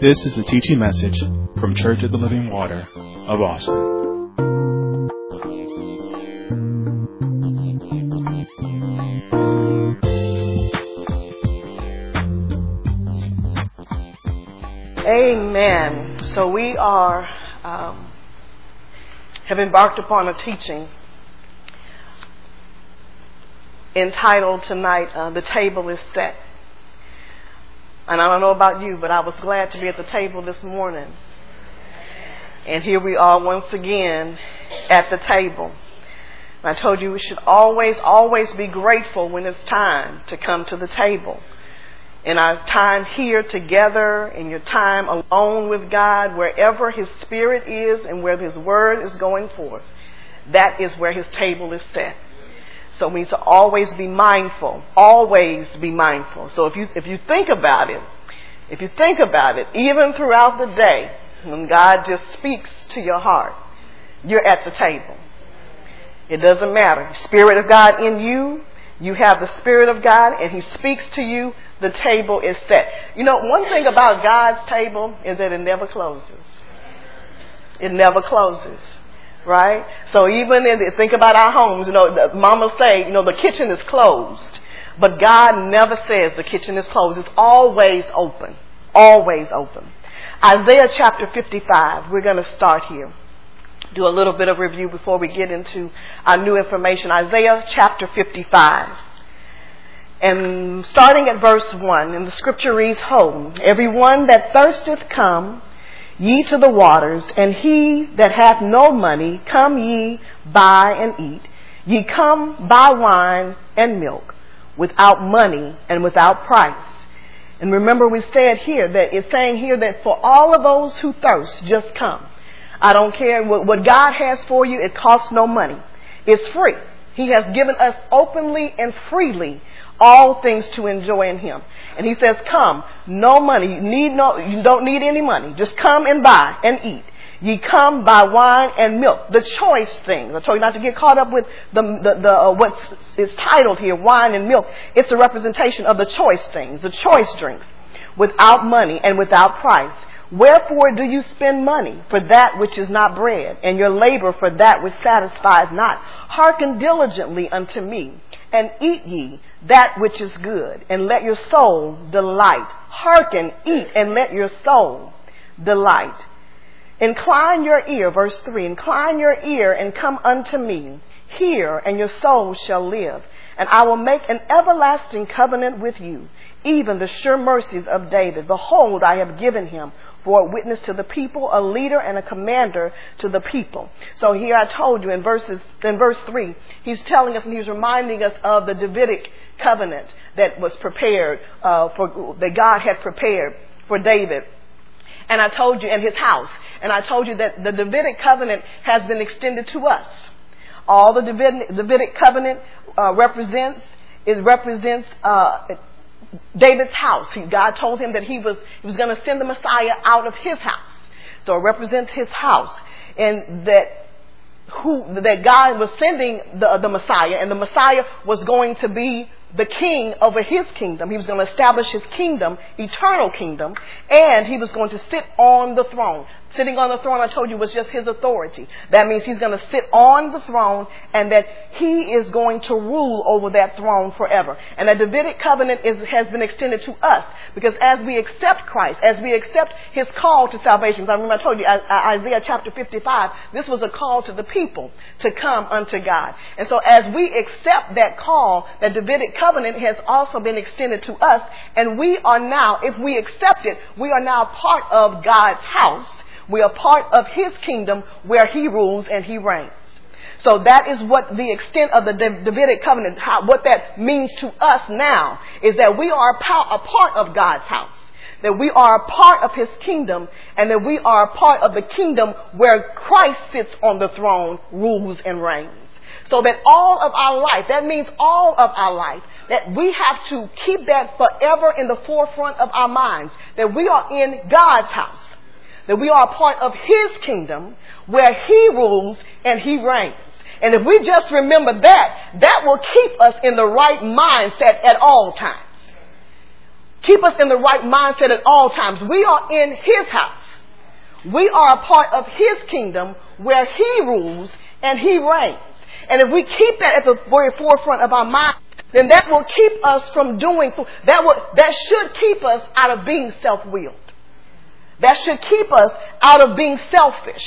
This is a teaching message from Church of the Living Water of Austin. Amen. So we are um, have embarked upon a teaching entitled tonight uh, "The Table Is Set." And I don't know about you, but I was glad to be at the table this morning. And here we are once again at the table. I told you we should always, always be grateful when it's time to come to the table in our time here together, in your time alone with God, wherever His Spirit is and where His Word is going forth, that is where His table is set. So we need to always be mindful, always be mindful. So if you, if you think about it, if you think about it, even throughout the day, when God just speaks to your heart, you're at the table. It doesn't matter. Spirit of God in you, you have the Spirit of God, and He speaks to you the table is set. You know, one thing about God's table is that it never closes. It never closes. Right? So even in, think about our homes, you know, mama say, you know, the kitchen is closed. But God never says the kitchen is closed. It's always open. Always open. Isaiah chapter 55, we're going to start here. Do a little bit of review before we get into our new information. Isaiah chapter 55. And starting at verse 1, and the scripture reads, Ho, everyone that thirsteth come, ye to the waters, and he that hath no money, come ye buy and eat. Ye come buy wine and milk, without money and without price. And remember we said here that it's saying here that for all of those who thirst, just come. I don't care what, what God has for you, it costs no money. It's free. He has given us openly and freely all things to enjoy in him. And he says, come, no money, you need no, you don't need any money. Just come and buy and eat. Ye come buy wine and milk, the choice things. I told you not to get caught up with the, the, the uh, what's titled here, wine and milk. It's a representation of the choice things, the choice drinks, without money and without price. Wherefore do you spend money for that which is not bread, and your labor for that which satisfies not? Hearken diligently unto me, and eat ye that which is good, and let your soul delight. Hearken, eat, and let your soul delight. Incline your ear, verse 3, incline your ear and come unto me. Hear, and your soul shall live. And I will make an everlasting covenant with you, even the sure mercies of David. Behold, I have given him for witness to the people, a leader and a commander to the people. So here I told you in verses, in verse three, he's telling us and he's reminding us of the Davidic covenant that was prepared, uh, for, that God had prepared for David. And I told you in his house. And I told you that the Davidic covenant has been extended to us. All the Davidic, Davidic covenant uh, represents, it represents uh, David's house. He, God told him that he was, he was going to send the Messiah out of his house. So it represents his house. And that who, that God was sending the, the Messiah and the Messiah was going to be the king over his kingdom. He was going to establish his kingdom, eternal kingdom, and he was going to sit on the throne. Sitting on the throne, I told you, was just his authority. That means he's going to sit on the throne and that he is going to rule over that throne forever. And the Davidic covenant is, has been extended to us because as we accept Christ, as we accept his call to salvation, I remember I told you, Isaiah chapter 55, this was a call to the people to come unto God. And so as we accept that call, the Davidic covenant has also been extended to us and we are now, if we accept it, we are now part of God's house we are part of his kingdom where he rules and he reigns. So that is what the extent of the Davidic covenant, how, what that means to us now, is that we are a part of God's house. That we are a part of his kingdom and that we are a part of the kingdom where Christ sits on the throne, rules and reigns. So that all of our life, that means all of our life, that we have to keep that forever in the forefront of our minds. That we are in God's house that we are a part of His kingdom where He rules and He reigns. And if we just remember that, that will keep us in the right mindset at all times. Keep us in the right mindset at all times. We are in His house. We are a part of His kingdom where He rules and He reigns. And if we keep that at the very forefront of our mind, then that will keep us from doing, that will, that should keep us out of being self-willed. That should keep us out of being selfish.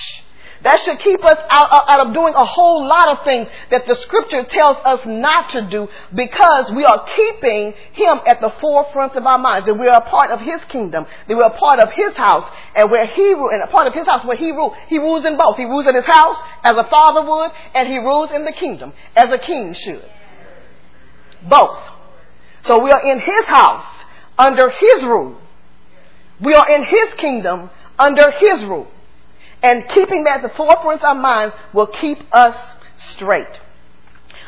That should keep us out, out, of doing a whole lot of things that the scripture tells us not to do because we are keeping him at the forefront of our minds. That we are a part of his kingdom. That we are a part of his house. And where he and a part of his house where he rules. He rules in both. He rules in his house as a father would, and he rules in the kingdom as a king should. Both. So we are in his house under his rule. We are in his kingdom under his rule. And keeping that at the forefront of our minds will keep us straight.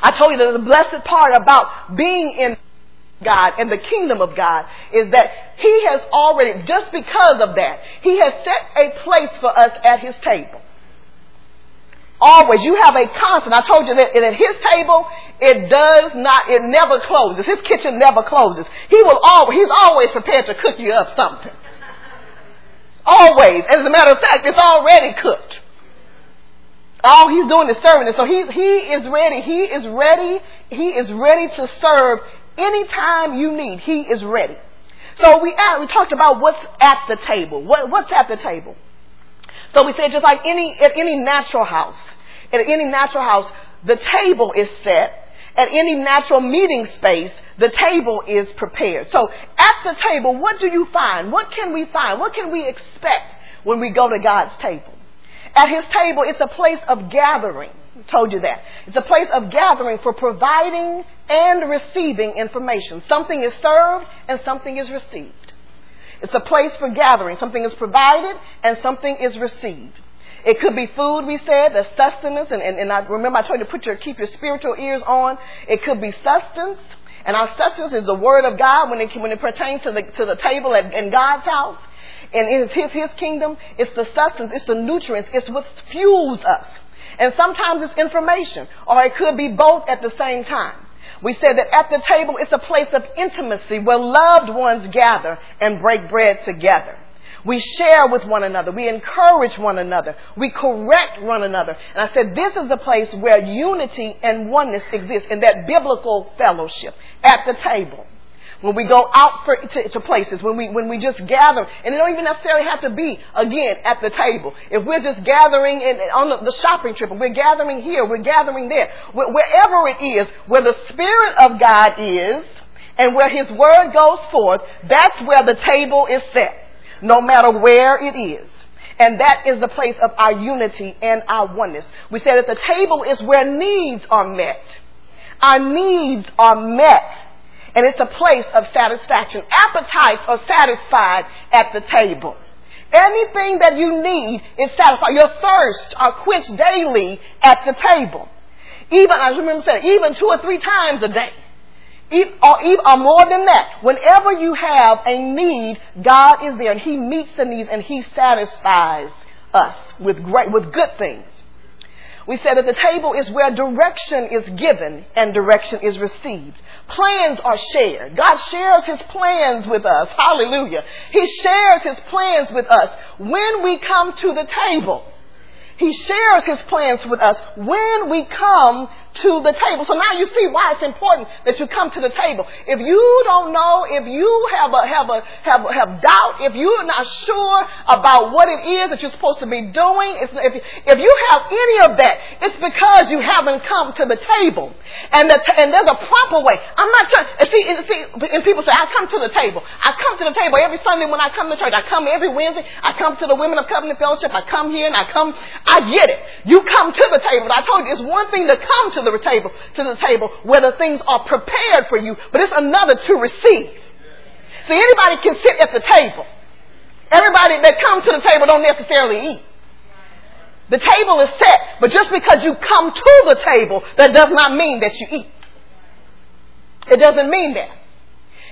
I told you that the blessed part about being in God and the kingdom of God is that He has already, just because of that, He has set a place for us at His table. Always. You have a constant. I told you that at His table, it does not, it never closes. His kitchen never closes. He will always, He's always prepared to cook you up something. Always. As a matter of fact, it's already cooked. All he's doing is serving it. So he, he is ready. He is ready. He is ready to serve anytime you need. He is ready. So we, we talked about what's at the table. What, what's at the table? So we said just like any, at any natural house, at any natural house, the table is set at any natural meeting space, the table is prepared. So at the table, what do you find? What can we find? What can we expect when we go to God's table? At his table, it's a place of gathering. I told you that. It's a place of gathering for providing and receiving information. Something is served and something is received. It's a place for gathering. Something is provided and something is received. It could be food, we said, the sustenance, and, and, and I remember I told you to put your, keep your spiritual ears on. It could be sustenance, and our sustenance is the word of God when it, when it pertains to the, to the table at, in God's house. And in his, his kingdom, it's the sustenance. it's the nutrients, it's what fuels us. And sometimes it's information, or it could be both at the same time. We said that at the table, it's a place of intimacy where loved ones gather and break bread together. We share with one another. We encourage one another. We correct one another. And I said, this is the place where unity and oneness exists in that biblical fellowship at the table. When we go out for, to, to, places, when we, when we just gather, and it don't even necessarily have to be, again, at the table. If we're just gathering in, on the, the shopping trip, and we're gathering here, we're gathering there, wherever it is, where the Spirit of God is, and where His Word goes forth, that's where the table is set no matter where it is. And that is the place of our unity and our oneness. We said that the table is where needs are met. Our needs are met. And it's a place of satisfaction. Appetites are satisfied at the table. Anything that you need is satisfied. Your thirst are quenched daily at the table. Even, I remember saying, even two or three times a day or, or uh, uh, more than that, whenever you have a need, God is there and He meets the needs and He satisfies us with great, with good things. We said that the table is where direction is given and direction is received. Plans are shared. God shares His plans with us. Hallelujah. He shares His plans with us when we come to the table. He shares His plans with us when we come to the table. So now you see why it's important that you come to the table. If you don't know, if you have a, have a, have, have doubt, if you're not sure about what it is that you're supposed to be doing, if, if, you have any of that, it's because you haven't come to the table. And the, and there's a proper way. I'm not trying, and see, and see, and people say, I come to the table. I come to the table every Sunday when I come to church. I come every Wednesday. I come to the Women of Covenant Fellowship. I come here and I come, I get it. You come to the table. I told you, it's one thing to come to the table, to the table where the things are prepared for you, but it's another to receive. See, anybody can sit at the table. Everybody that comes to the table don't necessarily eat. The table is set, but just because you come to the table, that does not mean that you eat. It doesn't mean that.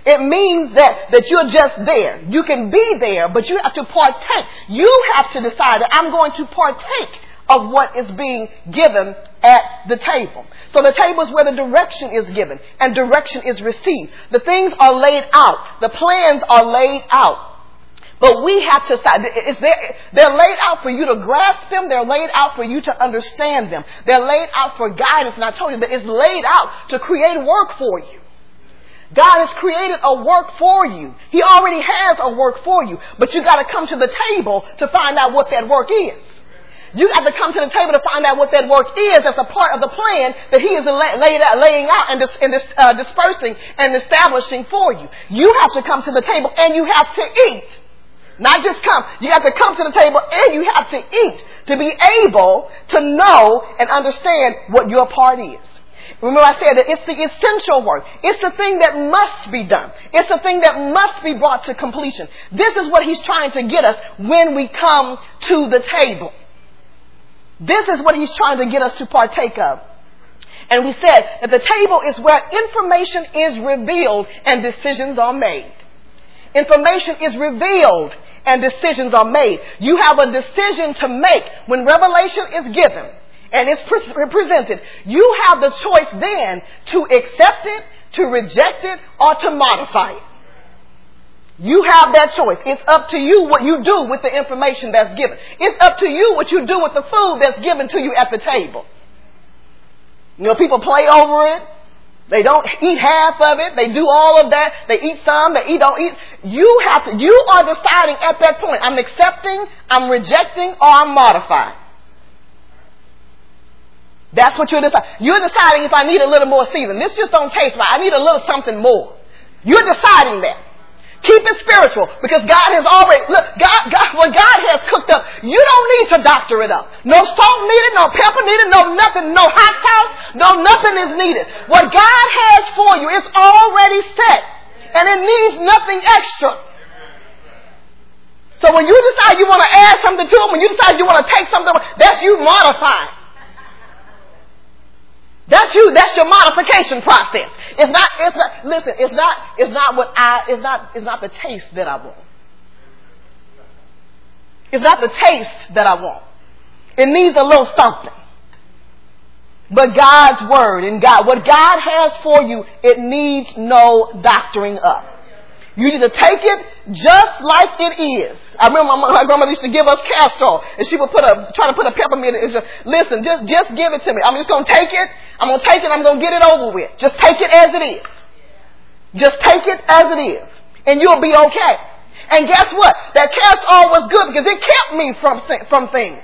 It means that, that you're just there. You can be there, but you have to partake. You have to decide that I'm going to partake of what is being given at the table. So the table is where the direction is given and direction is received. The things are laid out. The plans are laid out. But we have to decide. They're laid out for you to grasp them. They're laid out for you to understand them. They're laid out for guidance. And I told you that it's laid out to create work for you. God has created a work for you. He already has a work for you. But you gotta come to the table to find out what that work is. You have to come to the table to find out what that work is as a part of the plan that He is laying out and, uh, dispersing and establishing for you. You have to come to the table and you have to eat. Not just come. You have to come to the table and you have to eat to be able to know and understand what your part is. Remember I said that it's the essential work. It's the thing that must be done. It's the thing that must be brought to completion. This is what he's trying to get us when we come to the table. This is what he's trying to get us to partake of. And we said that the table is where information is revealed and decisions are made. Information is revealed and decisions are made. You have a decision to make when revelation is given and it's pre- presented. You have the choice then to accept it, to reject it, or to modify it. You have that choice. It's up to you what you do with the information that's given. It's up to you what you do with the food that's given to you at the table. You know, people play over it. They don't eat half of it. They do all of that. They eat some. They eat don't eat. You have to. You are deciding at that point. I'm accepting. I'm rejecting, or I'm modifying. That's what you're deciding. You're deciding if I need a little more season. This just don't taste right. I need a little something more. You're deciding that. Keep it spiritual because God has already, look, God, God, what God has cooked up, you don't need to doctor it up. No salt needed, no pepper needed, no nothing, no hot sauce, no nothing is needed. What God has for you is already set and it needs nothing extra. So when you decide you want to add something to it, when you decide you want to take something, that's you modifying. That's you. That's your modification process. It's not. It's not. Listen. It's not. It's not what I. It's not. It's not the taste that I want. It's not the taste that I want. It needs a little something. But God's word and God, what God has for you, it needs no doctoring up. You need to take it just like it is. I remember my, my grandmother used to give us castor and she would put a try to put a peppermint. in it. Listen, just just give it to me. I'm just gonna take it. I'm gonna take it. I'm gonna get it over with. Just take it as it is. Just take it as it is, and you'll be okay. And guess what? That castor was good because it kept me from from things.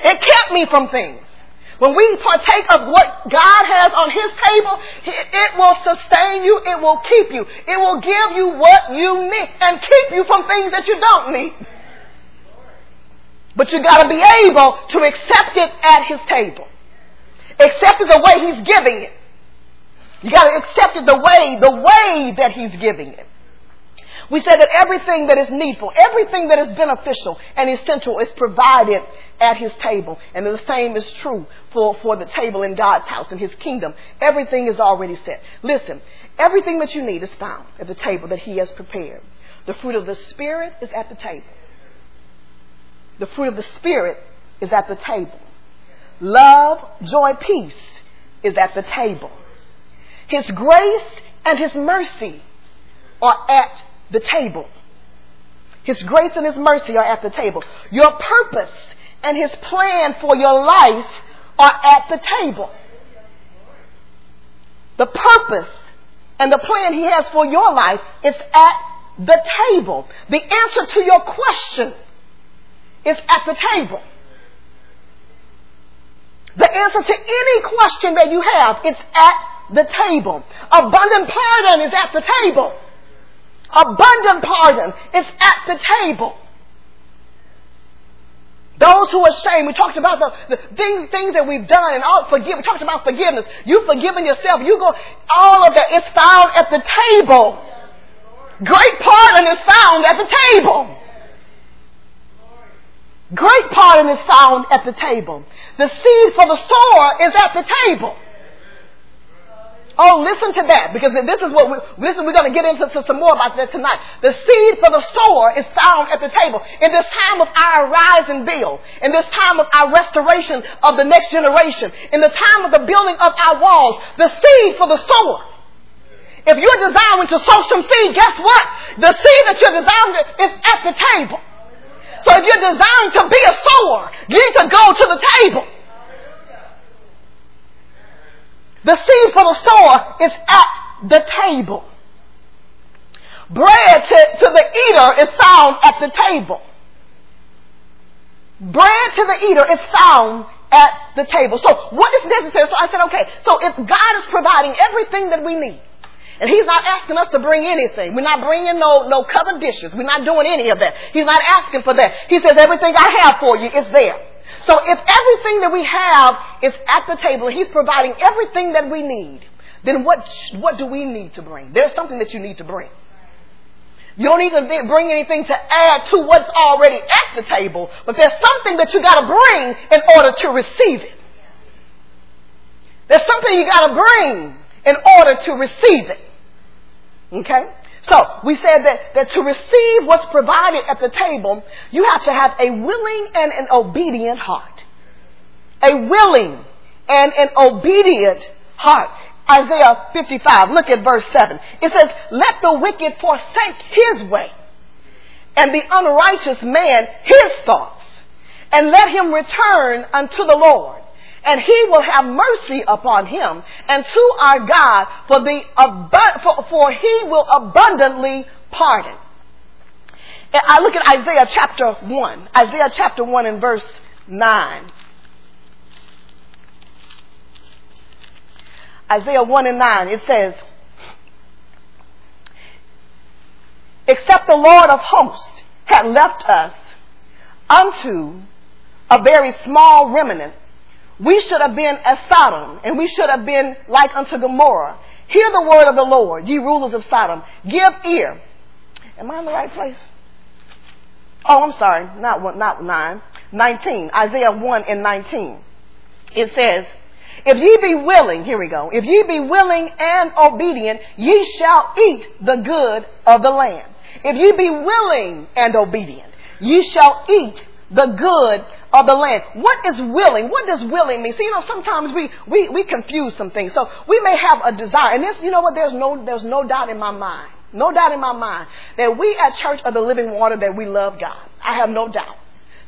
It kept me from things. When we partake of what God has on His table, it will sustain you, it will keep you, it will give you what you need and keep you from things that you don't need. But you gotta be able to accept it at His table. Accept it the way He's giving it. You gotta accept it the way, the way that He's giving it. We said that everything that is needful, everything that is beneficial and essential is provided at his table. And the same is true for, for the table in God's house, in his kingdom. Everything is already set. Listen, everything that you need is found at the table that he has prepared. The fruit of the Spirit is at the table. The fruit of the Spirit is at the table. Love, joy, peace is at the table. His grace and His mercy are at the table. His grace and His mercy are at the table. Your purpose and His plan for your life are at the table. The purpose and the plan He has for your life is at the table. The answer to your question is at the table. The answer to any question that you have, it's at the table. Abundant pardon is at the table. Abundant pardon is at the table. Those who are ashamed, we talked about the, the things, things that we've done and all forgive. We talked about forgiveness. You've forgiven yourself. You go, all of that is found at the table. Great pardon is found at the table. Great pardon is found at the table. The seed for the sower is at the table. Oh, listen to that because this is what we, listen, we're going to get into some more about that tonight. The seed for the sower is found at the table. In this time of our rise and build, in this time of our restoration of the next generation, in the time of the building of our walls, the seed for the sower. If you're desiring to sow some seed, guess what? The seed that you're desiring is at the table. So if you're desiring to be a sower, you need to go to the table. The seed for the sower is at the table. Bread to, to the eater is found at the table. Bread to the eater is found at the table. So what is necessary? So I said, okay, so if God is providing everything that we need, and he's not asking us to bring anything. We're not bringing no, no covered dishes. We're not doing any of that. He's not asking for that. He says everything I have for you is there. So if everything that we have is at the table, He's providing everything that we need, then what, what do we need to bring? There's something that you need to bring. You don't need to bring anything to add to what's already at the table, but there's something that you gotta bring in order to receive it. There's something you gotta bring in order to receive it. Okay? So, we said that, that to receive what's provided at the table, you have to have a willing and an obedient heart. A willing and an obedient heart. Isaiah 55, look at verse 7. It says, Let the wicked forsake his way, and the unrighteous man his thoughts, and let him return unto the Lord and he will have mercy upon him and to our God for the for, for he will abundantly pardon. And I look at Isaiah chapter 1. Isaiah chapter 1 and verse 9. Isaiah 1 and 9, it says, Except the Lord of hosts had left us unto a very small remnant, we should have been as Sodom, and we should have been like unto Gomorrah. Hear the word of the Lord, ye rulers of Sodom. Give ear. Am I in the right place? Oh, I'm sorry. Not one, not nine. 19. Isaiah 1 and 19. It says, if ye be willing, here we go. If ye be willing and obedient, ye shall eat the good of the land. If ye be willing and obedient, ye shall eat the good of the land. What is willing? What does willing mean? See, you know, sometimes we, we, we confuse some things. So we may have a desire, and this, you know what, there's no, there's no doubt in my mind, no doubt in my mind that we at Church of the Living Water, that we love God. I have no doubt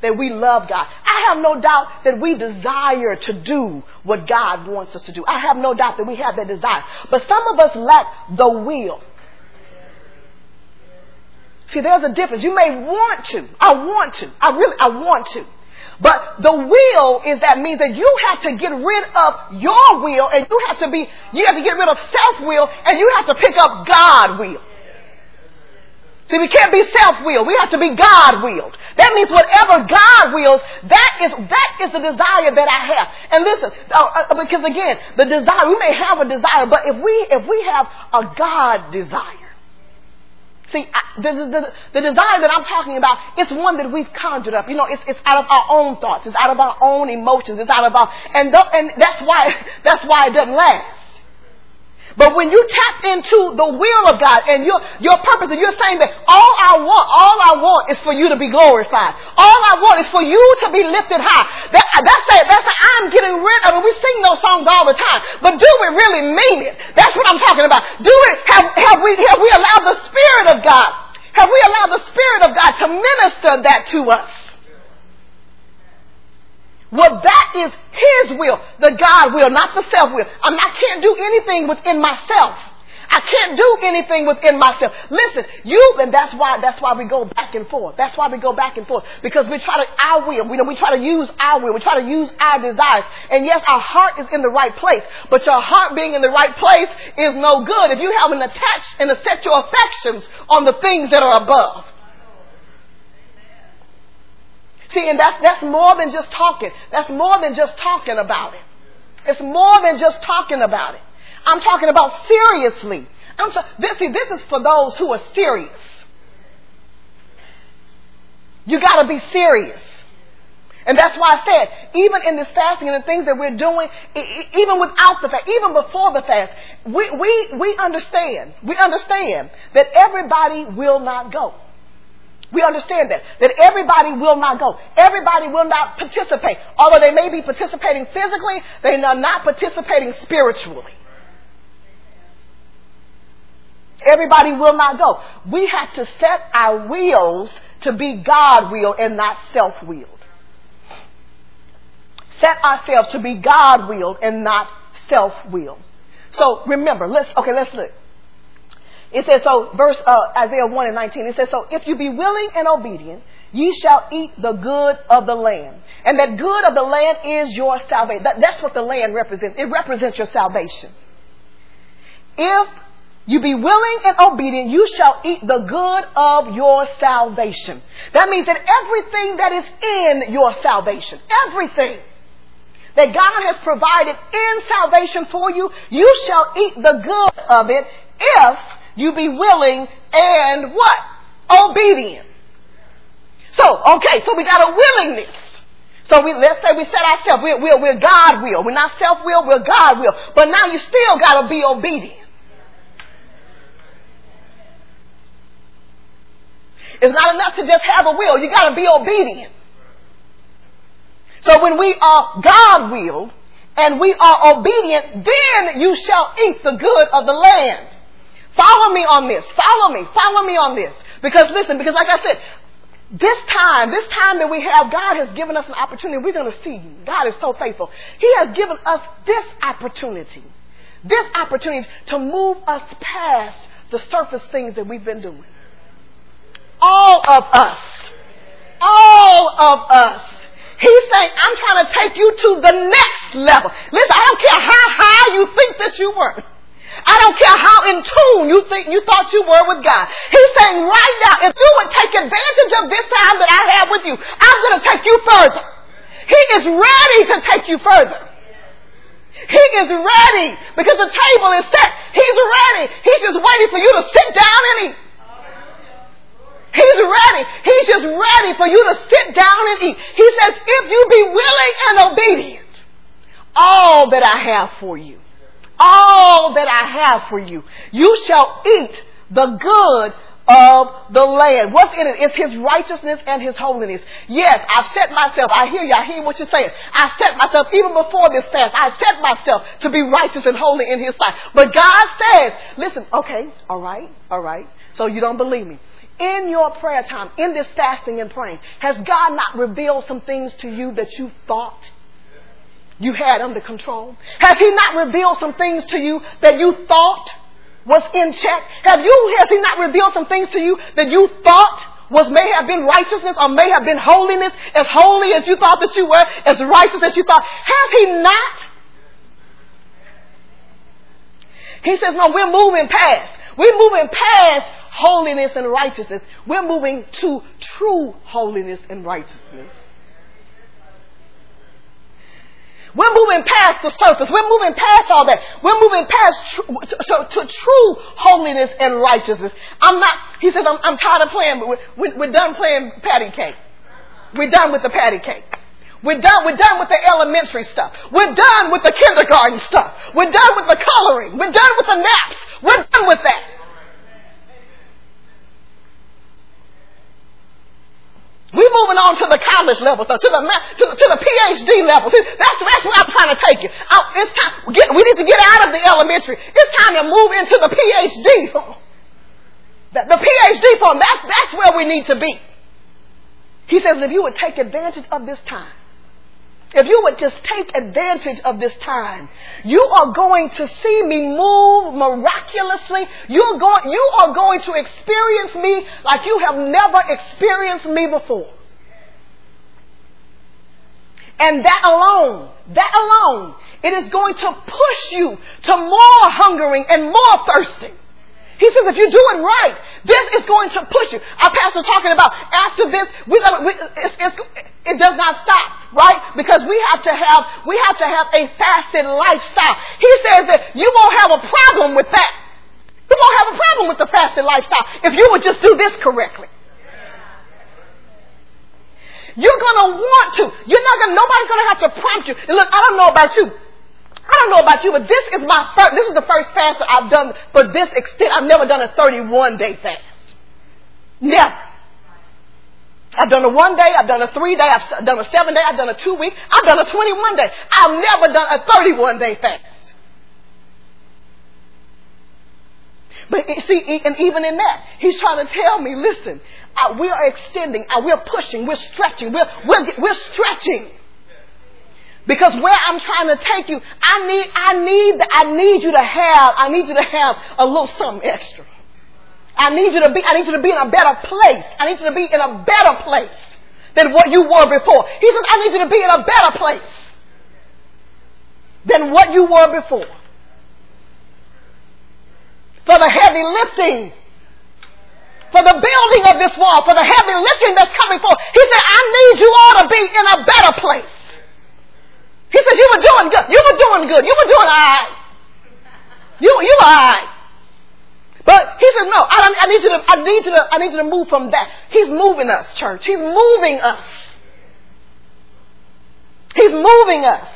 that we love God. I have no doubt that we desire to do what God wants us to do. I have no doubt that we have that desire. But some of us lack the will. See, there's a difference. You may want to. I want to. I really, I want to. But the will is that means that you have to get rid of your will and you have to be, you have to get rid of self will and you have to pick up God will. See, we can't be self-willed. We have to be God-willed. That means whatever God wills, that is, that is the desire that I have. And listen, uh, uh, because again, the desire, we may have a desire, but if we, if we have a God desire, See, the, the, the, desire that I'm talking about, it's one that we've conjured up. You know, it's, it's out of our own thoughts. It's out of our own emotions. It's out of our, and, and that's why, that's why it doesn't last. But when you tap into the will of God and your, your purpose, and you're saying that all I want, all I want is for you to be glorified. All I want is for you to be lifted high. That, that's it. That's it. I'm getting rid of it. We sing those songs all the time. But do we really mean it? That's what I'm talking about. Do it, have, have we, have we allowed the Spirit of God, have we allowed the Spirit of God to minister that to us? Well, that is His will, the God will, not the self will. I, I can't do anything within myself. I can't do anything within myself. Listen, you, and that's why, that's why we go back and forth. That's why we go back and forth. Because we try to, our will, we, know we try to use our will. We try to use our desires. And yes, our heart is in the right place. But your heart being in the right place is no good if you haven't attached and set your affections on the things that are above. See, and that's, that's more than just talking. That's more than just talking about it. It's more than just talking about it. I'm talking about seriously. I'm so, this, see, this is for those who are serious. You gotta be serious. And that's why I said, even in this fasting and the things that we're doing, even without the fast, even before the fast, we, we, we understand, we understand that everybody will not go. We understand that. That everybody will not go. Everybody will not participate. Although they may be participating physically, they are not participating spiritually. Everybody will not go. We have to set our wills to be God will and not self willed. Set ourselves to be God willed and not self willed. So remember, let's, okay, let's look. It says, so verse, uh, Isaiah 1 and 19, it says, so if you be willing and obedient, ye shall eat the good of the land. And that good of the land is your salvation. That, that's what the land represents. It represents your salvation. If you be willing and obedient, you shall eat the good of your salvation. That means that everything that is in your salvation, everything that God has provided in salvation for you, you shall eat the good of it if you be willing and what? Obedient. So, okay, so we got a willingness. So we, let's say we set ourselves, we're, we're, we're God will. We're not self will, we're God will. But now you still got to be obedient. It's not enough to just have a will. You got to be obedient. So when we are God willed and we are obedient, then you shall eat the good of the land. Follow me on this. Follow me. Follow me on this. Because listen, because like I said, this time, this time that we have, God has given us an opportunity. We're going to see. you. God is so faithful. He has given us this opportunity, this opportunity to move us past the surface things that we've been doing. All of us. All of us. He's saying, I'm trying to take you to the next level. Listen, I don't care how high you think that you were. I don't care how in tune you think you thought you were with God. He's saying right now, if you would take advantage of this time that I have with you, I'm going to take you further. He is ready to take you further. He is ready because the table is set. He's ready. He's just waiting for you to sit down and eat. He's ready. He's just ready for you to sit down and eat. He says, if you be willing and obedient, all that I have for you, all that I have for you, you shall eat the good of the land. What's in it? It's His righteousness and His holiness. Yes, I've set myself, I hear you, I hear what you're saying. I set myself, even before this fast, I set myself to be righteous and holy in His sight. But God says, listen, okay, alright, alright. So you don't believe me in your prayer time, in this fasting and praying, has God not revealed some things to you that you thought you had under control? Has He not revealed some things to you that you thought was in check? Have you, has He not revealed some things to you that you thought was may have been righteousness or may have been holiness, as holy as you thought that you were, as righteous as you thought? Has He not? He says, no, we're moving past. We're moving past holiness and righteousness. We're moving to true holiness and righteousness. We're moving past the surface. We're moving past all that. We're moving past tr- to, to, true holiness and righteousness. I'm not, he says, I'm, I'm tired of playing, but we're, we're done playing patty cake. We're done with the patty cake. We're done. We're done with the elementary stuff. We're done with the kindergarten stuff. We're done with the coloring. We're done with the naps. We're done with that. We're moving on to the college level, so to the to the, to the PhD level. That's that's where I'm trying to take you. I, it's time. Get, we need to get out of the elementary. It's time to move into the PhD. The, the PhD form. That's that's where we need to be. He says, if you would take advantage of this time, if you would just take advantage of this time, you are going to see me move miraculously. You're going, you are going to experience me like you have never experienced me before. And that alone, that alone, it is going to push you to more hungering and more thirsting. He says if you do it right, this is going to push you. Our pastor's talking about after this, we, we it's, it's, it does not stop, right? Because we have to have, we have to have a fasted lifestyle. He says that you won't have a problem with that. You won't have a problem with the fasted lifestyle if you would just do this correctly. You're gonna want to. You're not gonna, nobody's gonna have to prompt you. And look, I don't know about you. I don't know about you, but this is my first, this is the first fast that I've done for this extent. I've never done a 31 day fast. Never. I've done a one day, I've done a three day, I've done a seven day, I've done a two week, I've done a 21 day. I've never done a 31 day fast. But see, and even in that, he's trying to tell me, listen, we are extending, we're pushing, we're stretching, we're, we're, we're stretching. Because where I'm trying to take you, I need, I need, I need you to have, I need you to have a little something extra. I need you to be, I need you to be in a better place. I need you to be in a better place than what you were before. He says, I need you to be in a better place than what you were before. For the heavy lifting for the building of this wall, for the heavy lifting that's coming forth. He said, I need you all to be in a better place. He said, you were doing good. You were doing good. You were doing all right. You, you were all right. But he said, no, I, I, need you to, I need you to, I need you to move from that. He's moving us, church. He's moving us. He's moving us.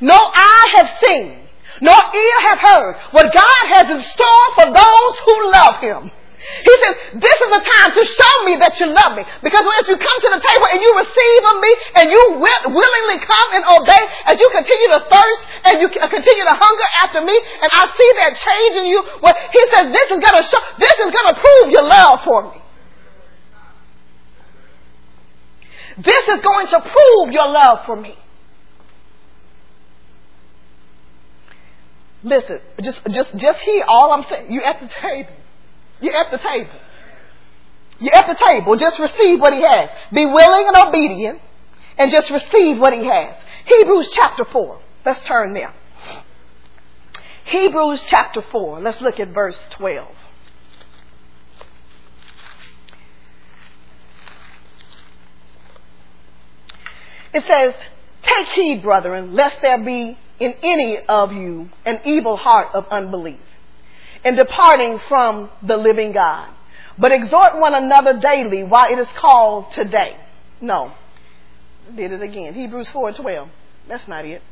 No eye have seen, nor ear have heard what God has in store for those who love him. He says, this is the time to show me that you love me. Because as you come to the table and you receive of me and you will, willingly come and obey as you continue to thirst and you uh, continue to hunger after me and I see that change in you, well, he says, this is going to show, this is to prove your love for me. This is going to prove your love for me. Listen, just, just, just hear all I'm saying. You at the table. You're at the table. You're at the table. Just receive what he has. Be willing and obedient and just receive what he has. Hebrews chapter 4. Let's turn there. Hebrews chapter 4. Let's look at verse 12. It says, Take heed, brethren, lest there be in any of you an evil heart of unbelief in departing from the living God. But exhort one another daily while it is called today. No. Did it again. Hebrews 4 12. That's not it.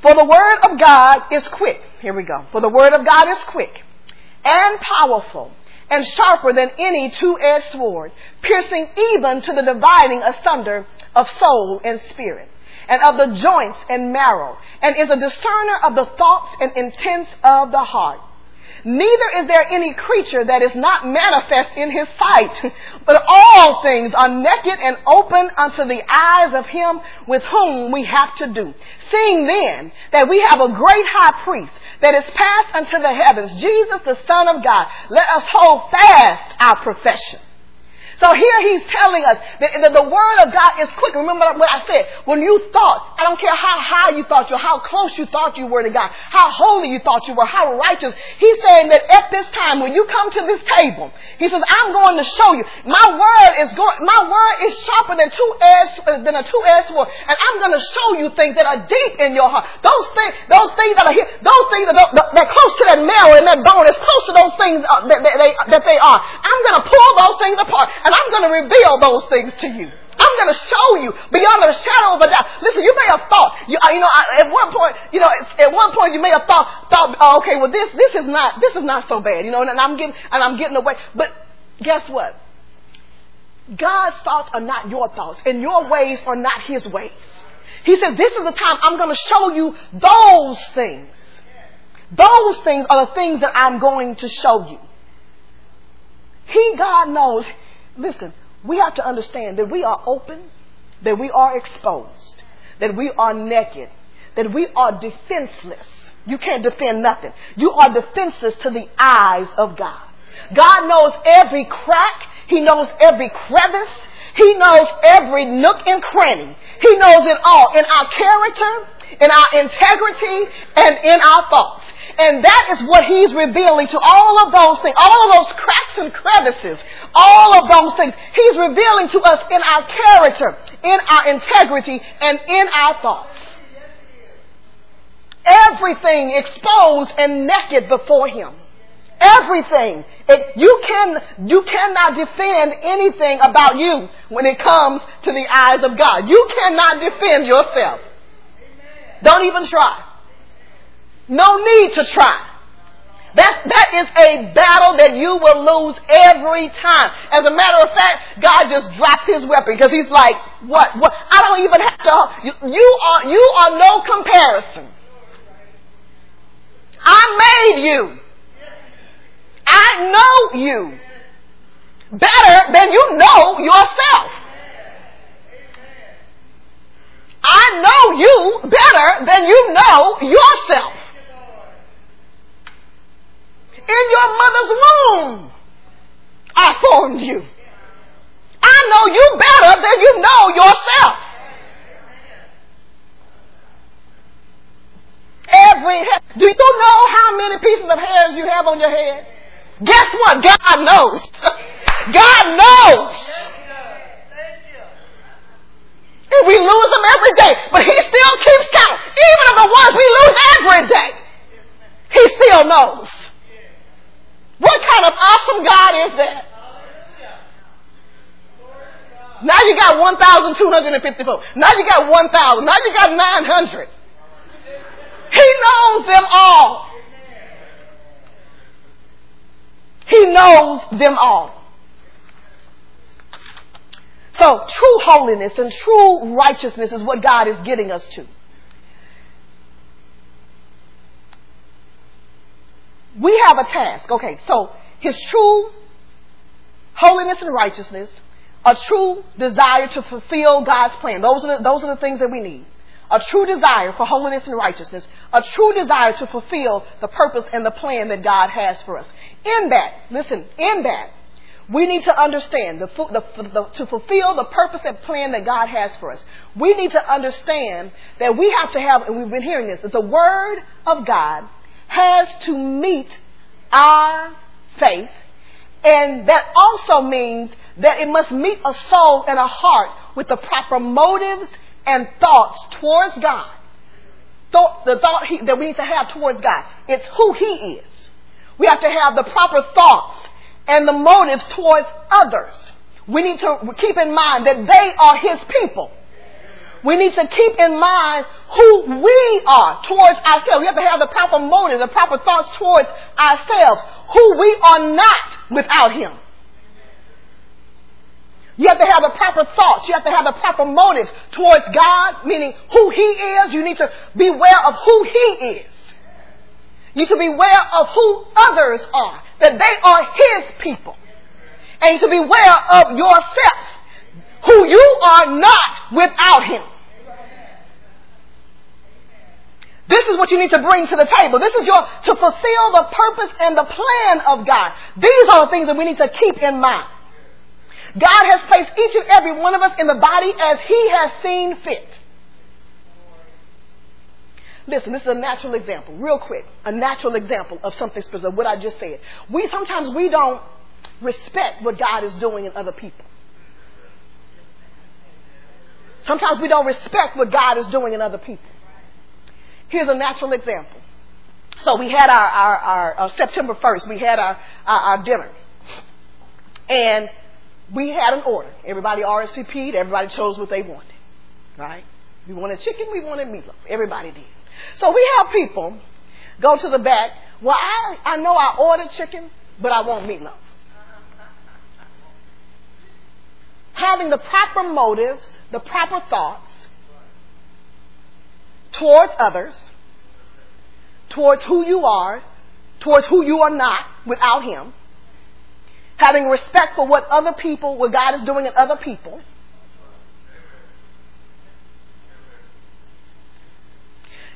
For the word of God is quick. Here we go. For the word of God is quick and powerful and sharper than any two-edged sword, piercing even to the dividing asunder of soul and spirit, and of the joints and marrow, and is a discerner of the thoughts and intents of the heart. Neither is there any creature that is not manifest in his sight, but all things are naked and open unto the eyes of him with whom we have to do. Seeing then that we have a great high priest that is passed unto the heavens, Jesus the Son of God, let us hold fast our profession. So here he's telling us that, that the word of God is quick. Remember what I said. When you thought, I don't care how high you thought you, how close you thought you were to God, how holy you thought you were, how righteous. He's saying that at this time, when you come to this table, he says, I'm going to show you. My word is going, my word is sharper than two edged, than a two-edged sword. And I'm going to show you things that are deep in your heart. Those things, those things that are here, those things that are, that close to that marrow and that bone, as close to those things uh, that, they, that they are. I'm going to pull those things apart and I'm going to reveal those things to you. I'm going to show you beyond the shadow of a doubt. Listen, you may have thought, you, uh, you know, at one point, you know, at one point you may have thought, thought, oh, okay, well this, this is not, this is not so bad, you know, and I'm getting, and I'm getting away. But guess what? God's thoughts are not your thoughts, and your ways are not His ways. He said, this is the time I'm going to show you those things. Those things are the things that I'm going to show you. He, God knows, listen, we have to understand that we are open, that we are exposed, that we are naked, that we are defenseless. You can't defend nothing. You are defenseless to the eyes of God. God knows every crack. He knows every crevice. He knows every nook and cranny. He knows it all in our character, in our integrity, and in our thoughts. And that is what he's revealing to all of those things, all of those cracks and crevices, all of those things. He's revealing to us in our character, in our integrity, and in our thoughts. Everything exposed and naked before him. Everything. It, you can, you cannot defend anything about you when it comes to the eyes of God. You cannot defend yourself. Don't even try. No need to try. That, that is a battle that you will lose every time. As a matter of fact, God just dropped his weapon because he's like, what, what? I don't even have to, you, you are, you are no comparison. I made you. I know you better than you know yourself. I know you better than you know yourself. In your mother's womb, I formed you. I know you better than you know yourself. Every. Do you know how many pieces of hairs you have on your head? Guess what? God knows. God knows. And we lose them every day, but He still keeps count. Even of the ones we lose every day, He still knows. What kind of awesome God is that? Now you got 1,254. Now you got 1,000. Now you got 900. He knows them all. He knows them all. So true holiness and true righteousness is what God is getting us to. We have a task. Okay, so his true holiness and righteousness, a true desire to fulfill God's plan. Those are the, those are the things that we need a true desire for holiness and righteousness, a true desire to fulfill the purpose and the plan that God has for us. In that, listen, in that, we need to understand the, the, the, to fulfill the purpose and plan that God has for us. We need to understand that we have to have, and we've been hearing this, that the Word of God has to meet our faith, and that also means that it must meet a soul and a heart with the proper motives and thoughts towards God. Thought, the thought he, that we need to have towards God. It's who He is. We have to have the proper thoughts and the motives towards others. We need to keep in mind that they are His people. We need to keep in mind who we are towards ourselves. We have to have the proper motives, the proper thoughts towards ourselves, who we are not without Him. You have to have the proper thoughts. You have to have the proper motives towards God, meaning who He is. You need to be aware of who He is. You need to be aware of who others are, that they are His people. And you to be aware of yourself, who you are not without Him. This is what you need to bring to the table. This is your, to fulfill the purpose and the plan of God. These are the things that we need to keep in mind. God has placed each and every one of us in the body as He has seen fit. Listen, this is a natural example, real quick. A natural example of something specific, what I just said. We sometimes we don't respect what God is doing in other people. Sometimes we don't respect what God is doing in other people. Here's a natural example. So we had our, our, our, our September 1st, we had our, our, our dinner. And we had an order. Everybody RSVP'd. Everybody chose what they wanted. Right? We wanted chicken. We wanted meatloaf. Everybody did. So we have people go to the back. Well, I, I know I ordered chicken, but I want meatloaf. Having the proper motives, the proper thoughts towards others, towards who you are, towards who you are not without Him, having respect for what other people, what God is doing in other people.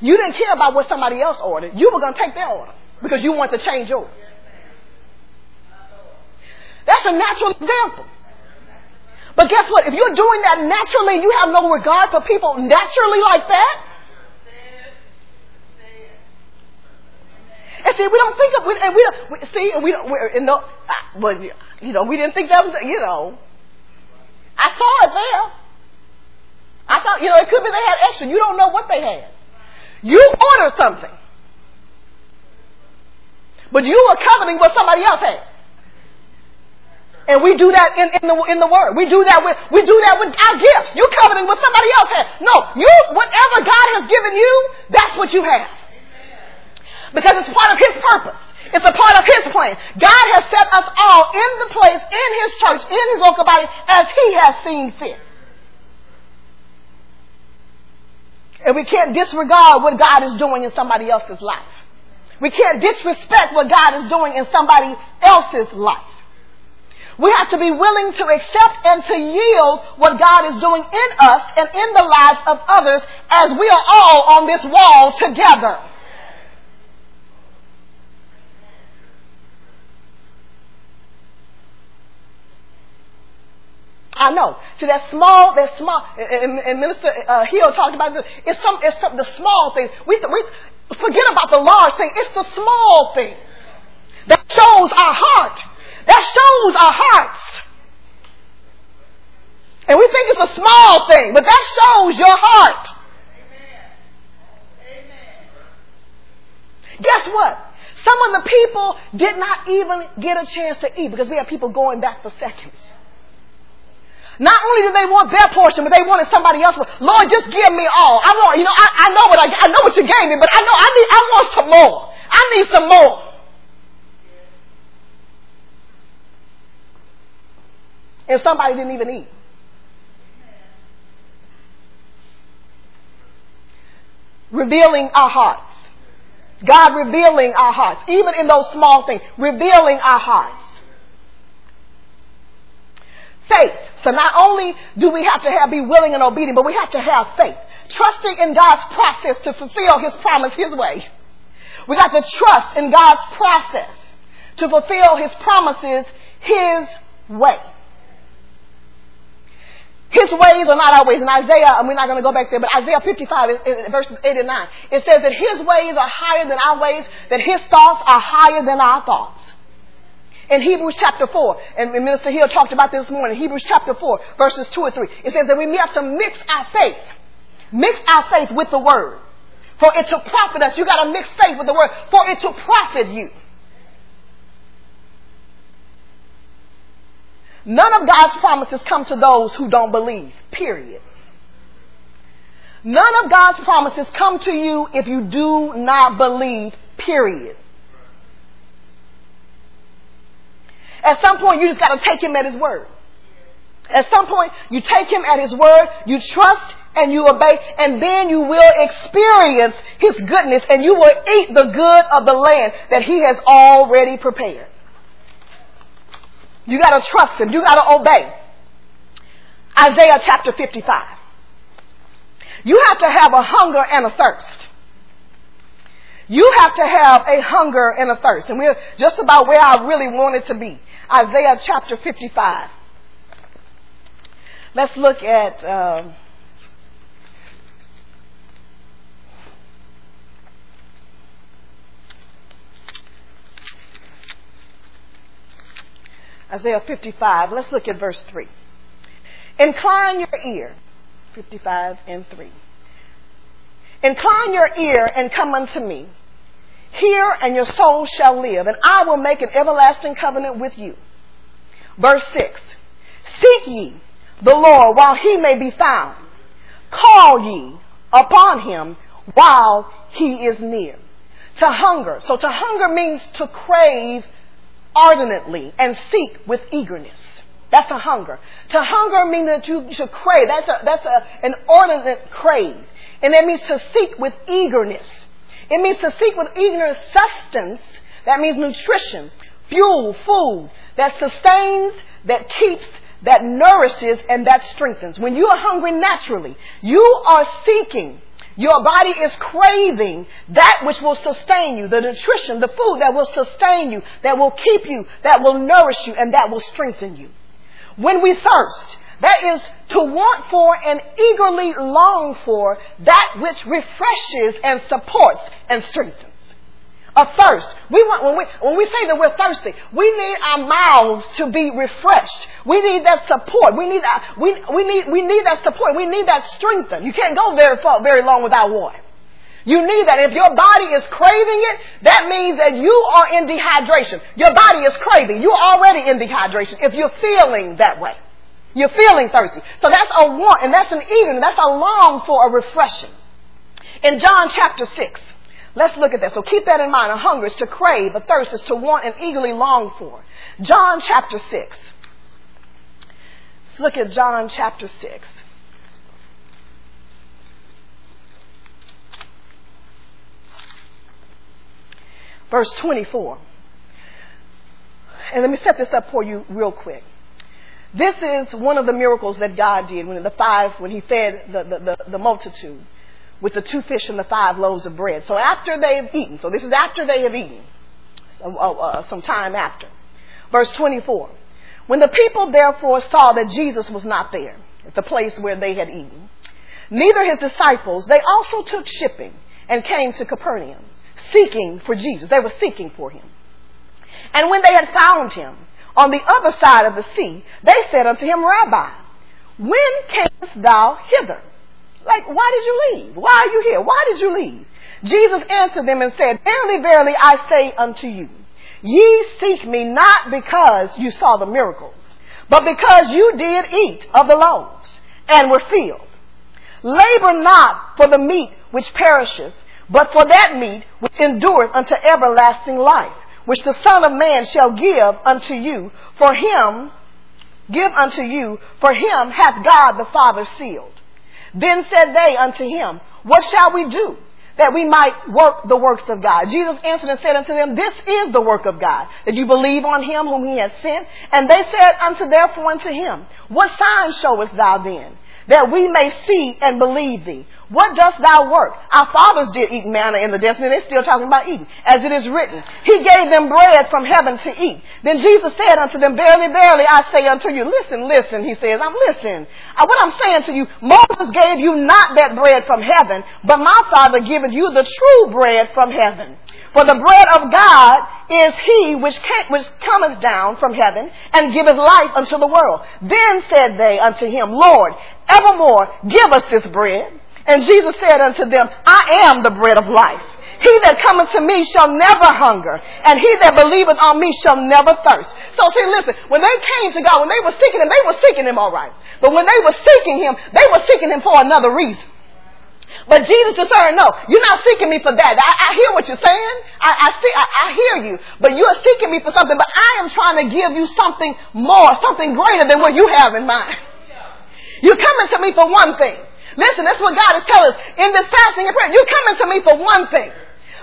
You didn't care about what somebody else ordered. You were going to take their order because you want to change yours. That's a natural example. But guess what? If you're doing that naturally, you have no regard for people naturally like that, And see, we don't think of, we, and we don't, see, and we don't, we're, in but, you know, we didn't think that was, you know, I saw it there. I thought, you know, it could be they had extra. You don't know what they had. You order something. But you are coveting what somebody else has. And we do that in, in the in the word. We do that with we do that with our gifts. You're coveting what somebody else has. No, you whatever God has given you, that's what you have. Because it's part of His purpose. It's a part of His plan. God has set us all in the place, in His church, in His local body, as He has seen fit. And we can't disregard what God is doing in somebody else's life. We can't disrespect what God is doing in somebody else's life. We have to be willing to accept and to yield what God is doing in us and in the lives of others as we are all on this wall together. I know. See, that small, that small, and, and Minister uh, Hill talked about this. It's some, it's some, the small thing. We, we forget about the large thing. It's the small thing that shows our heart. That shows our hearts. And we think it's a small thing, but that shows your heart. Guess what? Some of the people did not even get a chance to eat because we have people going back for seconds. Not only did they want their portion, but they wanted somebody else. Lord, just give me all. I want, you know, I, I know what I, I know what you gave me, but I know I need, I want some more. I need some more. And somebody didn't even eat. Revealing our hearts. God revealing our hearts, even in those small things, revealing our hearts faith. So not only do we have to have, be willing and obedient, but we have to have faith. Trusting in God's process to fulfill His promise His way. We got to trust in God's process to fulfill His promises His way. His ways are not our ways. In Isaiah, and we're not going to go back there, but Isaiah 55, verses 8 and 9, it says that His ways are higher than our ways, that His thoughts are higher than our thoughts in Hebrews chapter 4, and Minister Hill talked about this morning, Hebrews chapter 4, verses 2 and 3. It says that we have to mix our faith. Mix our faith with the word. For it to profit us. You gotta mix faith with the word. For it to profit you. None of God's promises come to those who don't believe. Period. None of God's promises come to you if you do not believe. Period. At some point, you just got to take him at his word. At some point, you take him at his word, you trust and you obey, and then you will experience his goodness and you will eat the good of the land that he has already prepared. You got to trust him. You got to obey. Isaiah chapter 55. You have to have a hunger and a thirst. You have to have a hunger and a thirst. And we're just about where I really wanted to be. Isaiah chapter 55. Let's look at. Um, Isaiah 55. Let's look at verse 3. Incline your ear. 55 and 3. Incline your ear and come unto me. Hear and your soul shall live, and I will make an everlasting covenant with you. Verse 6 Seek ye the Lord while he may be found. Call ye upon him while he is near. To hunger. So to hunger means to crave ardently and seek with eagerness. That's a hunger. To hunger means that you should crave. That's a, that's a, an ordinate crave. And that means to seek with eagerness. It means to seek with eagerness sustenance. That means nutrition, fuel, food that sustains, that keeps, that nourishes, and that strengthens. When you are hungry naturally, you are seeking. Your body is craving that which will sustain you, the nutrition, the food that will sustain you, that will keep you, that will nourish you, and that will strengthen you. When we thirst, that is to want for and eagerly long for that which refreshes and supports and strengthens. A thirst. We want, when we, when we say that we're thirsty, we need our mouths to be refreshed. We need that support. We need that, we, we need, we need that support. We need that strengthen. You can't go very far, very long without water. You need that. If your body is craving it, that means that you are in dehydration. Your body is craving. You're already in dehydration if you're feeling that way. You're feeling thirsty. So that's a want, and that's an eating, that's a long for a refreshing. In John chapter 6, let's look at that. So keep that in mind. A hunger is to crave, a thirst is to want and eagerly long for. John chapter 6. Let's look at John chapter 6. verse 24. And let me set this up for you real quick. This is one of the miracles that God did when the five, when He fed the, the, the, the multitude with the two fish and the five loaves of bread. So after they have eaten, so this is after they have eaten, uh, uh, some time after. Verse 24. When the people therefore saw that Jesus was not there at the place where they had eaten, neither his disciples, they also took shipping and came to Capernaum seeking for Jesus. They were seeking for him. And when they had found him on the other side of the sea, they said unto him, Rabbi, when camest thou hither? Like, why did you leave? Why are you here? Why did you leave? Jesus answered them and said, Verily, verily, I say unto you, ye seek me not because you saw the miracles, but because you did eat of the loaves and were filled. Labor not for the meat which perisheth, but for that meat which endureth unto everlasting life, which the Son of Man shall give unto you, for him, give unto you, for him hath God the Father sealed. Then said they unto him, What shall we do? That we might work the works of God. Jesus answered and said unto them, This is the work of God, that you believe on him whom he has sent. And they said unto therefore unto him, What sign showest thou then? that we may see and believe thee. What dost thou work? Our fathers did eat manna in the desert, and they're still talking about eating. As it is written, He gave them bread from heaven to eat. Then Jesus said unto them, Verily, verily, I say unto you, listen, listen, he says, I'm listening. Uh, what I'm saying to you, Moses gave you not that bread from heaven, but my Father giveth you the true bread from heaven. For the bread of God is he which, came, which cometh down from heaven and giveth life unto the world. Then said they unto him, Lord, evermore give us this bread. And Jesus said unto them, I am the bread of life. He that cometh to me shall never hunger, and he that believeth on me shall never thirst. So see, listen, when they came to God, when they were seeking him, they were seeking him all right. But when they were seeking him, they were seeking him for another reason. But Jesus discerned, no, you're not seeking me for that. I, I hear what you're saying. I, I see, I, I hear you. But you're seeking me for something, but I am trying to give you something more, something greater than what you have in mind. You're coming to me for one thing. Listen, that's what God is telling us in this fasting and prayer. You're coming to me for one thing.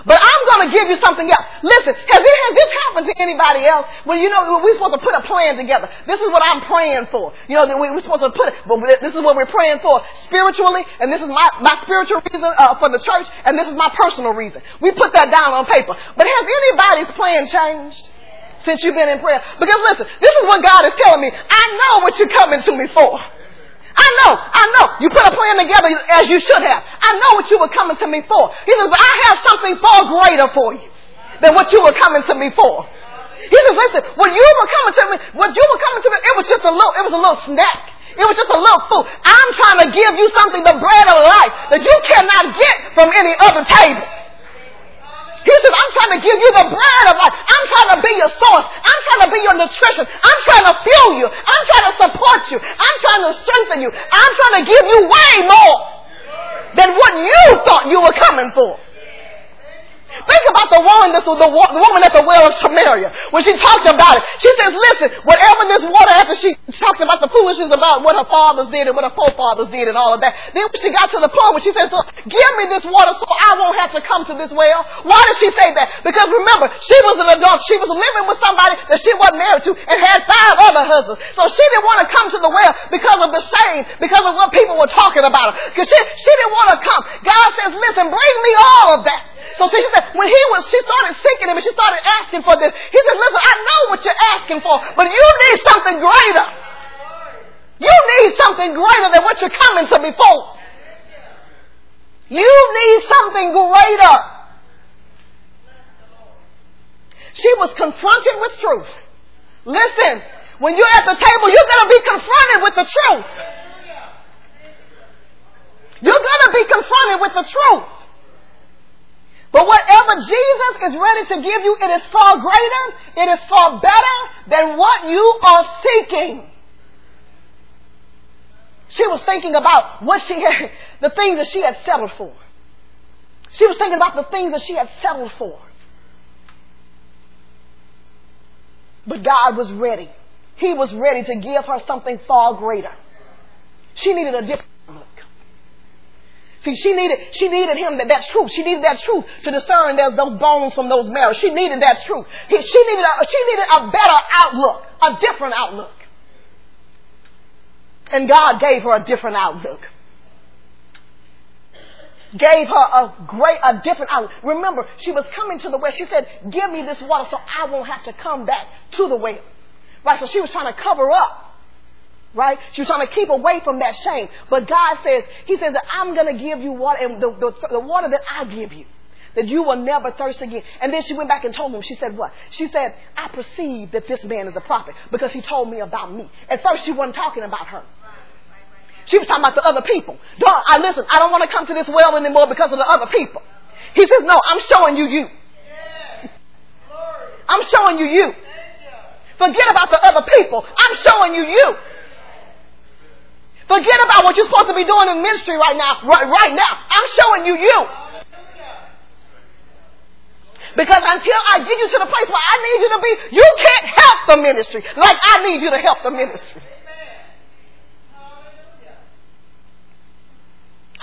But I'm going to give you something else. Listen, has, it, has this happened to anybody else? Well, you know, we're supposed to put a plan together. This is what I'm praying for. You know, we're supposed to put it, but this is what we're praying for spiritually, and this is my, my spiritual reason uh, for the church, and this is my personal reason. We put that down on paper. But has anybody's plan changed? Since you've been in prayer. Because listen, this is what God is telling me. I know what you're coming to me for. I know, I know. You put a plan together as you should have. I know what you were coming to me for. He says, but I have something far greater for you than what you were coming to me for. He says, listen, when you were coming to me, what you were coming to me, it was just a little, it was a little snack. It was just a little food. I'm trying to give you something, the bread of life, that you cannot get from any other table. He says, I'm trying to give you the bread of life. I'm trying to be your source. I'm be your nutrition. I'm trying to fuel you. I'm trying to support you. I'm trying to strengthen you. I'm trying to give you way more than what you thought you were coming for. Think about the woman, this, the, the woman at the well of Samaria, when she talked about it. She says, listen, whatever this water, after she talked about the foolishness about what her fathers did and what her forefathers did and all of that, then she got to the point where she says, give me this water so I won't have to come to this well. Why did she say that? Because remember, she was an adult. She was living with somebody that she wasn't married to and had five other husbands. So she didn't want to come to the well because of the shame, because of what people were talking about her. Because she, she didn't want to come. God says, listen, bring me all of that. So she said, when he was, she started seeking him and she started asking for this. He said, listen, I know what you're asking for, but you need something greater. You need something greater than what you're coming to me for. You need something greater. She was confronted with truth. Listen, when you're at the table, you're going to be confronted with the truth. You're going to be confronted with the truth. But whatever Jesus is ready to give you, it is far greater, it is far better than what you are seeking. She was thinking about what she had, the things that she had settled for. She was thinking about the things that she had settled for. But God was ready. He was ready to give her something far greater. She needed a different. See, she needed, she needed him that, that truth. She needed that truth to discern those, those bones from those marrows. She needed that truth. He, she needed a, she needed a better outlook, a different outlook. And God gave her a different outlook. Gave her a great, a different outlook. Remember, she was coming to the well. She said, give me this water so I won't have to come back to the well. Right? So she was trying to cover up. Right? She was trying to keep away from that shame. But God says, He says that I'm going to give you water, and the, the, the water that I give you, that you will never thirst again. And then she went back and told him, she said what? She said, I perceive that this man is a prophet because he told me about me. At first she wasn't talking about her. She was talking about the other people. Don't, I listen, I don't want to come to this well anymore because of the other people. He says, no, I'm showing you you. I'm showing you you. Forget about the other people. I'm showing you you. Forget about what you're supposed to be doing in ministry right now. Right, right now. I'm showing you you. Because until I get you to the place where I need you to be, you can't help the ministry like I need you to help the ministry.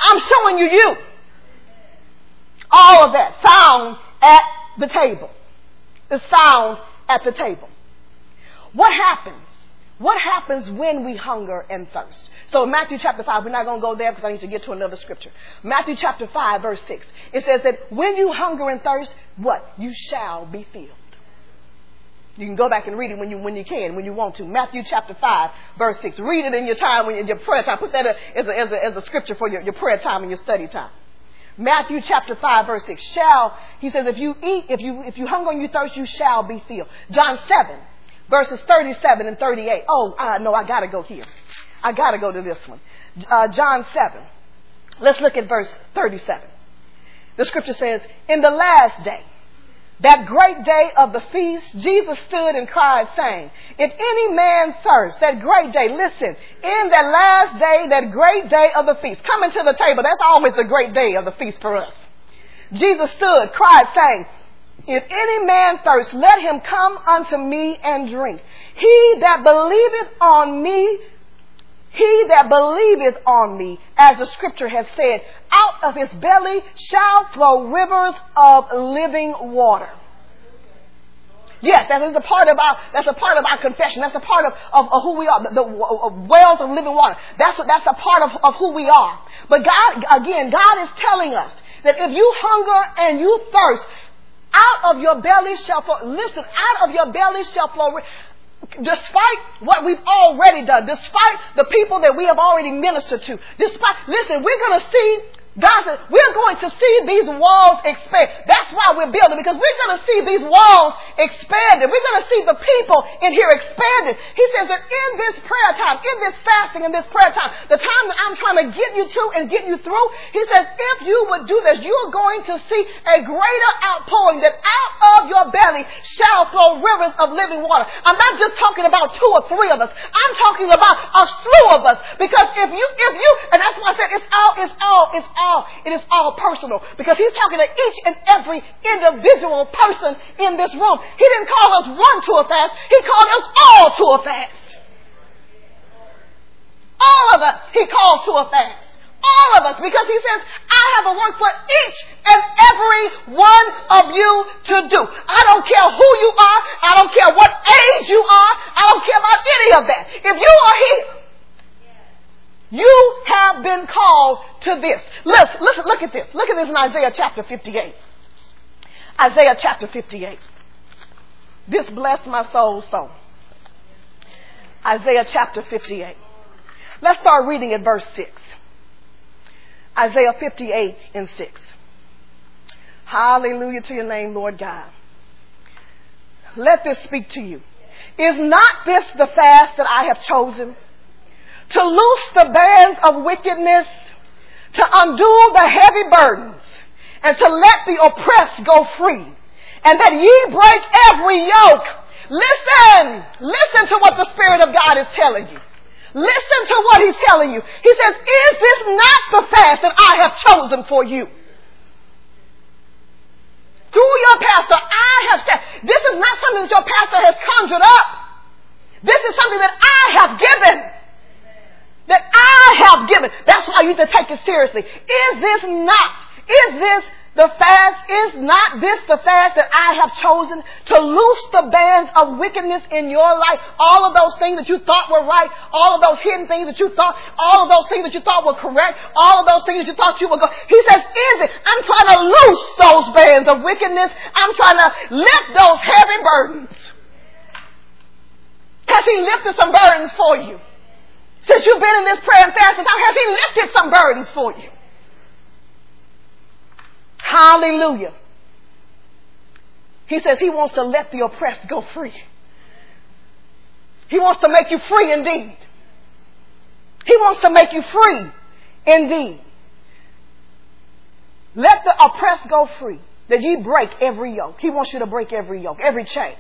I'm showing you you. All of that found at the table. Is found at the table. What happens? What happens when we hunger and thirst? So in Matthew chapter 5, we're not going to go there because I need to get to another scripture. Matthew chapter 5 verse 6. It says that when you hunger and thirst, what? You shall be filled. You can go back and read it when you, when you can, when you want to. Matthew chapter 5 verse 6. Read it in your time, when in your prayer time. Put that as a, as a, as a scripture for your, your prayer time and your study time. Matthew chapter 5 verse 6. Shall, he says, if you eat, if you, if you hunger and you thirst, you shall be filled. John 7 verses 37 and 38. Oh, I know I gotta go here. I gotta go to this one. Uh, John 7. Let's look at verse 37. The scripture says, in the last day, that great day of the feast, Jesus stood and cried, saying, If any man thirst, that great day, listen, in that last day, that great day of the feast, coming to the table, that's always the great day of the feast for us. Jesus stood, cried, saying, if any man thirst, let him come unto me and drink. He that believeth on me, he that believeth on me, as the scripture has said, out of his belly shall flow rivers of living water. Yes, that is a part of our, that's a part of our confession. That's a part of, of, of who we are. The, the, wells of living water. That's, that's a part of, of who we are. But God, again, God is telling us that if you hunger and you thirst, out of your belly shall flow, listen, out of your belly shall flow, despite what we've already done, despite the people that we have already ministered to, despite, listen, we're going to see God said, we're going to see these walls expand. That's why we're building, because we're going to see these walls expanded. We're going to see the people in here expanded. He says that in this prayer time, in this fasting, in this prayer time, the time that I'm trying to get you to and get you through, he says, if you would do this, you're going to see a greater outpouring that out of your belly shall flow rivers of living water. I'm not just talking about two or three of us. I'm talking about a slew of us. Because if you, if you, and that's why I said it's all, it's all, it's all all, it is all personal because he's talking to each and every individual person in this room. He didn't call us one to a fast, he called us all to a fast. All of us, he called to a fast. All of us, because he says, I have a work for each and every one of you to do. I don't care who you are. I don't care what age you are. I don't care about any of that. If you are here you have been called to this. Listen, listen, look at this. Look at this in Isaiah chapter 58. Isaiah chapter 58. This blessed my soul so. Isaiah chapter 58. Let's start reading at verse 6. Isaiah 58 and 6. Hallelujah to your name, Lord God. Let this speak to you. Is not this the fast that I have chosen? To loose the bands of wickedness, to undo the heavy burdens, and to let the oppressed go free, and that ye break every yoke. Listen, listen to what the Spirit of God is telling you. Listen to what He's telling you. He says, Is this not the fast that I have chosen for you? Through your pastor, I have said, this is not something that your pastor has conjured up. This is something that I have given. That I have given. That's why you need to take it seriously. Is this not, is this the fast is not this the fast that I have chosen to loose the bands of wickedness in your life. All of those things that you thought were right, all of those hidden things that you thought, all of those things that you thought were correct, all of those things that you thought you were good. He says, is it? I'm trying to loose those bands of wickedness. I'm trying to lift those heavy burdens. Has he lifted some burdens for you? Since you've been in this prayer and fasting time, has he lifted some burdens for you? Hallelujah. He says he wants to let the oppressed go free. He wants to make you free indeed. He wants to make you free indeed. Let the oppressed go free, that ye break every yoke. He wants you to break every yoke, every chain.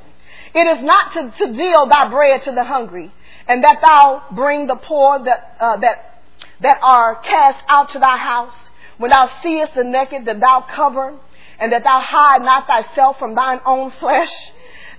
It is not to, to deal thy bread to the hungry, and that thou bring the poor that, uh, that, that are cast out to thy house. When thou seest the naked, that thou cover, and that thou hide not thyself from thine own flesh,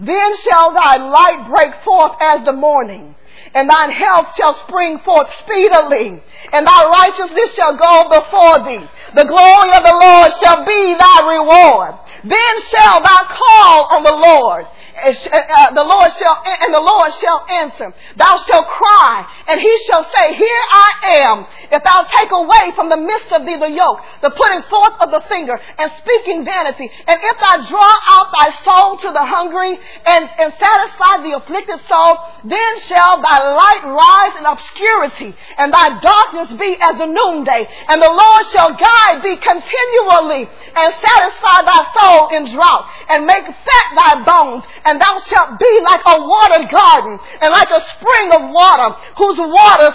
then shall thy light break forth as the morning, and thine health shall spring forth speedily, and thy righteousness shall go before thee. The glory of the Lord shall be thy reward. Then shall thou call on the Lord, uh, the Lord shall, and the Lord shall answer. Thou shalt cry, and he shall say, Here I am. If thou take away from the midst of thee the yoke, the putting forth of the finger, and speaking vanity, and if thou draw out thy soul to the hungry, and, and satisfy the afflicted soul, then shall thy light rise in obscurity, and thy darkness be as the noonday, and the Lord shall guide thee continually, and satisfy thy soul in drought, and make fat thy bones, and thou shalt be like a watered garden and like a spring of water whose waters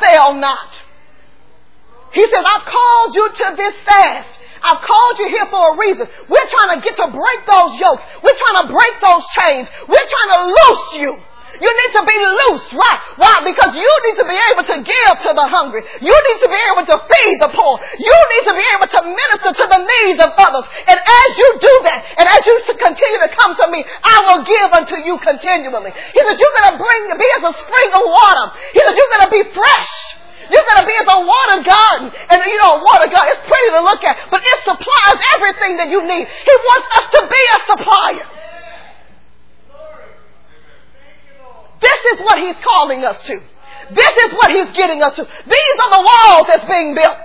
fail not. He says, I've called you to this fast. I've called you here for a reason. We're trying to get to break those yokes. We're trying to break those chains. We're trying to loose you. You need to be loose, right? Why? Because you need to be able to give to the hungry. You need to be able to feed the poor. You need to be able to minister to the needs of others. And as you do that, and as you continue to come to me, I will give unto you continually. He said, you're going to bring, be as a spring of water. He said, you're going to be fresh. You're going to be as a water garden. And you know, a water garden, it's pretty to look at, but it supplies everything that you need. He wants us to be a supplier. This is what he's calling us to. This is what he's getting us to. These are the walls that's being built.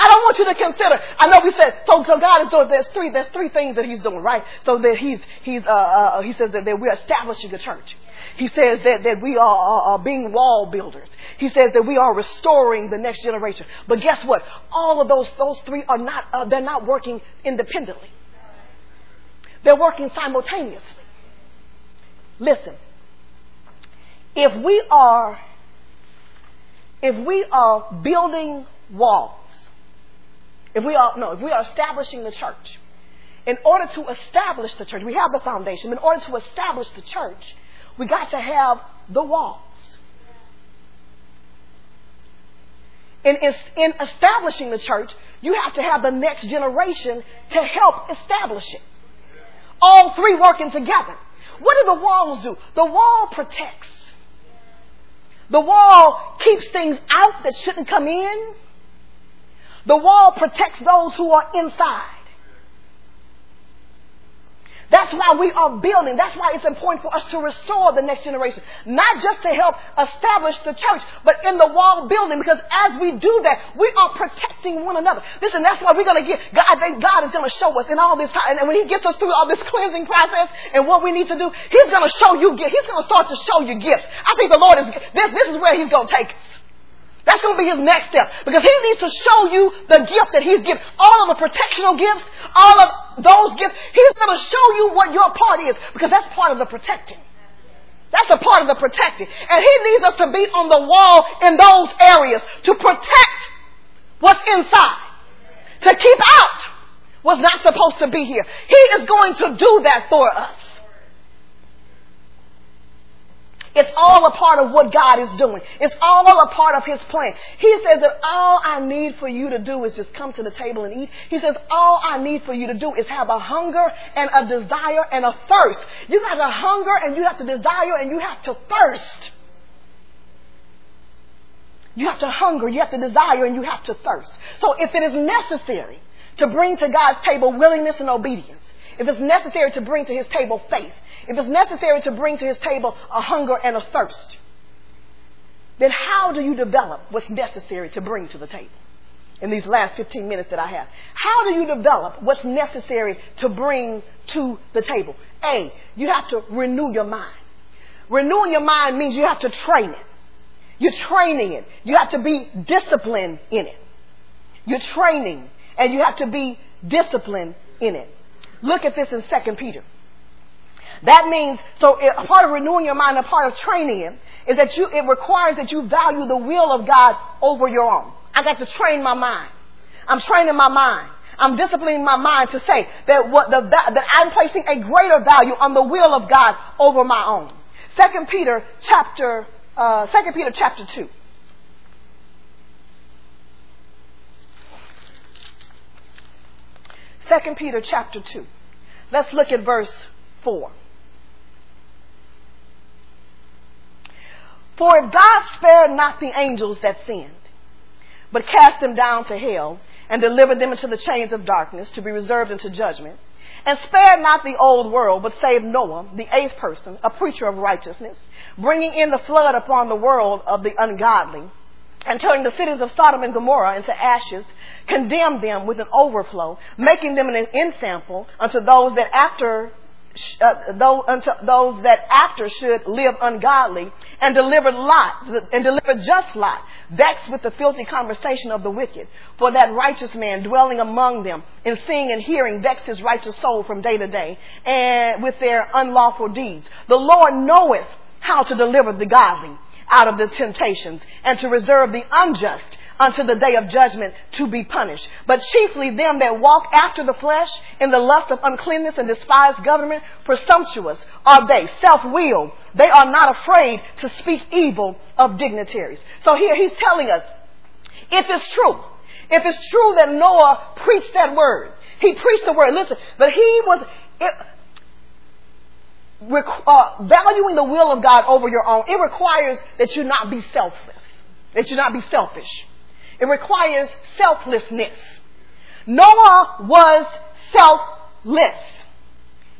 I don't want you to consider. I know we said so. So God is doing. There's three. There's three things that He's doing, right? So that He's He's uh, uh He says that, that we're establishing a church. He says that that we are being wall builders. He says that we are restoring the next generation. But guess what? All of those those three are not. Uh, they're not working independently. They're working simultaneously. Listen, if we are, if we are building walls, if we are, no, if we are establishing the church, in order to establish the church, we have the foundation. In order to establish the church, we got to have the walls. In, in, in, establishing the church, you have to have the next generation to help establish it. All three working together. What do the walls do? The wall protects. The wall keeps things out that shouldn't come in. The wall protects those who are inside. That's why we are building. That's why it's important for us to restore the next generation. Not just to help establish the church, but in the wall building. Because as we do that, we are protecting one another. Listen, that's why we're going to get, God, God is going to show us in all this time. And when He gets us through all this cleansing process and what we need to do, He's going to show you gifts. He's going to start to show you gifts. I think the Lord is, this, this is where He's going to take us. That's going to be his next step. Because he needs to show you the gift that he's given. All of the protectional gifts, all of those gifts, he's going to show you what your part is. Because that's part of the protecting. That's a part of the protecting. And he needs us to be on the wall in those areas to protect what's inside. to keep out what's not supposed to be here. He is going to do that for us. It's all a part of what God is doing. It's all a part of His plan. He says that all I need for you to do is just come to the table and eat. He says all I need for you to do is have a hunger and a desire and a thirst. You got a hunger and you have to desire and you have to thirst. You have to hunger, you have to desire, and you have to thirst. So if it is necessary to bring to God's table willingness and obedience, if it's necessary to bring to his table faith, if it's necessary to bring to his table a hunger and a thirst, then how do you develop what's necessary to bring to the table? In these last 15 minutes that I have. How do you develop what's necessary to bring to the table? A, you have to renew your mind. Renewing your mind means you have to train it. You're training it. You have to be disciplined in it. You're training and you have to be disciplined in it. Look at this in 2 Peter. That means, so part of renewing your mind, a part of training it, is that you, it requires that you value the will of God over your own. I got to train my mind. I'm training my mind. I'm disciplining my mind to say that what the, that I'm placing a greater value on the will of God over my own. Second Peter chapter, uh, Second Peter chapter two. Second Peter chapter 2. Let's look at verse 4. For if God spared not the angels that sinned, but cast them down to hell, and delivered them into the chains of darkness to be reserved unto judgment, and spared not the old world, but saved Noah, the eighth person, a preacher of righteousness, bringing in the flood upon the world of the ungodly, and turning the cities of Sodom and Gomorrah into ashes, condemned them with an overflow, making them an ensample unto those that after uh, unto those that after should live ungodly, and delivered Lot, and delivered just Lot, vexed with the filthy conversation of the wicked. For that righteous man dwelling among them, in seeing and hearing, vexed his righteous soul from day to day, and with their unlawful deeds. The Lord knoweth how to deliver the godly out of the temptations, and to reserve the unjust unto the day of judgment to be punished. But chiefly them that walk after the flesh in the lust of uncleanness and despise government, presumptuous are they, self-willed. They are not afraid to speak evil of dignitaries. So here he's telling us, if it's true, if it's true that Noah preached that word, he preached the word, listen, but he was, it, uh, valuing the will of God over your own, it requires that you not be selfless, that you not be selfish. It requires selflessness. Noah was selfless.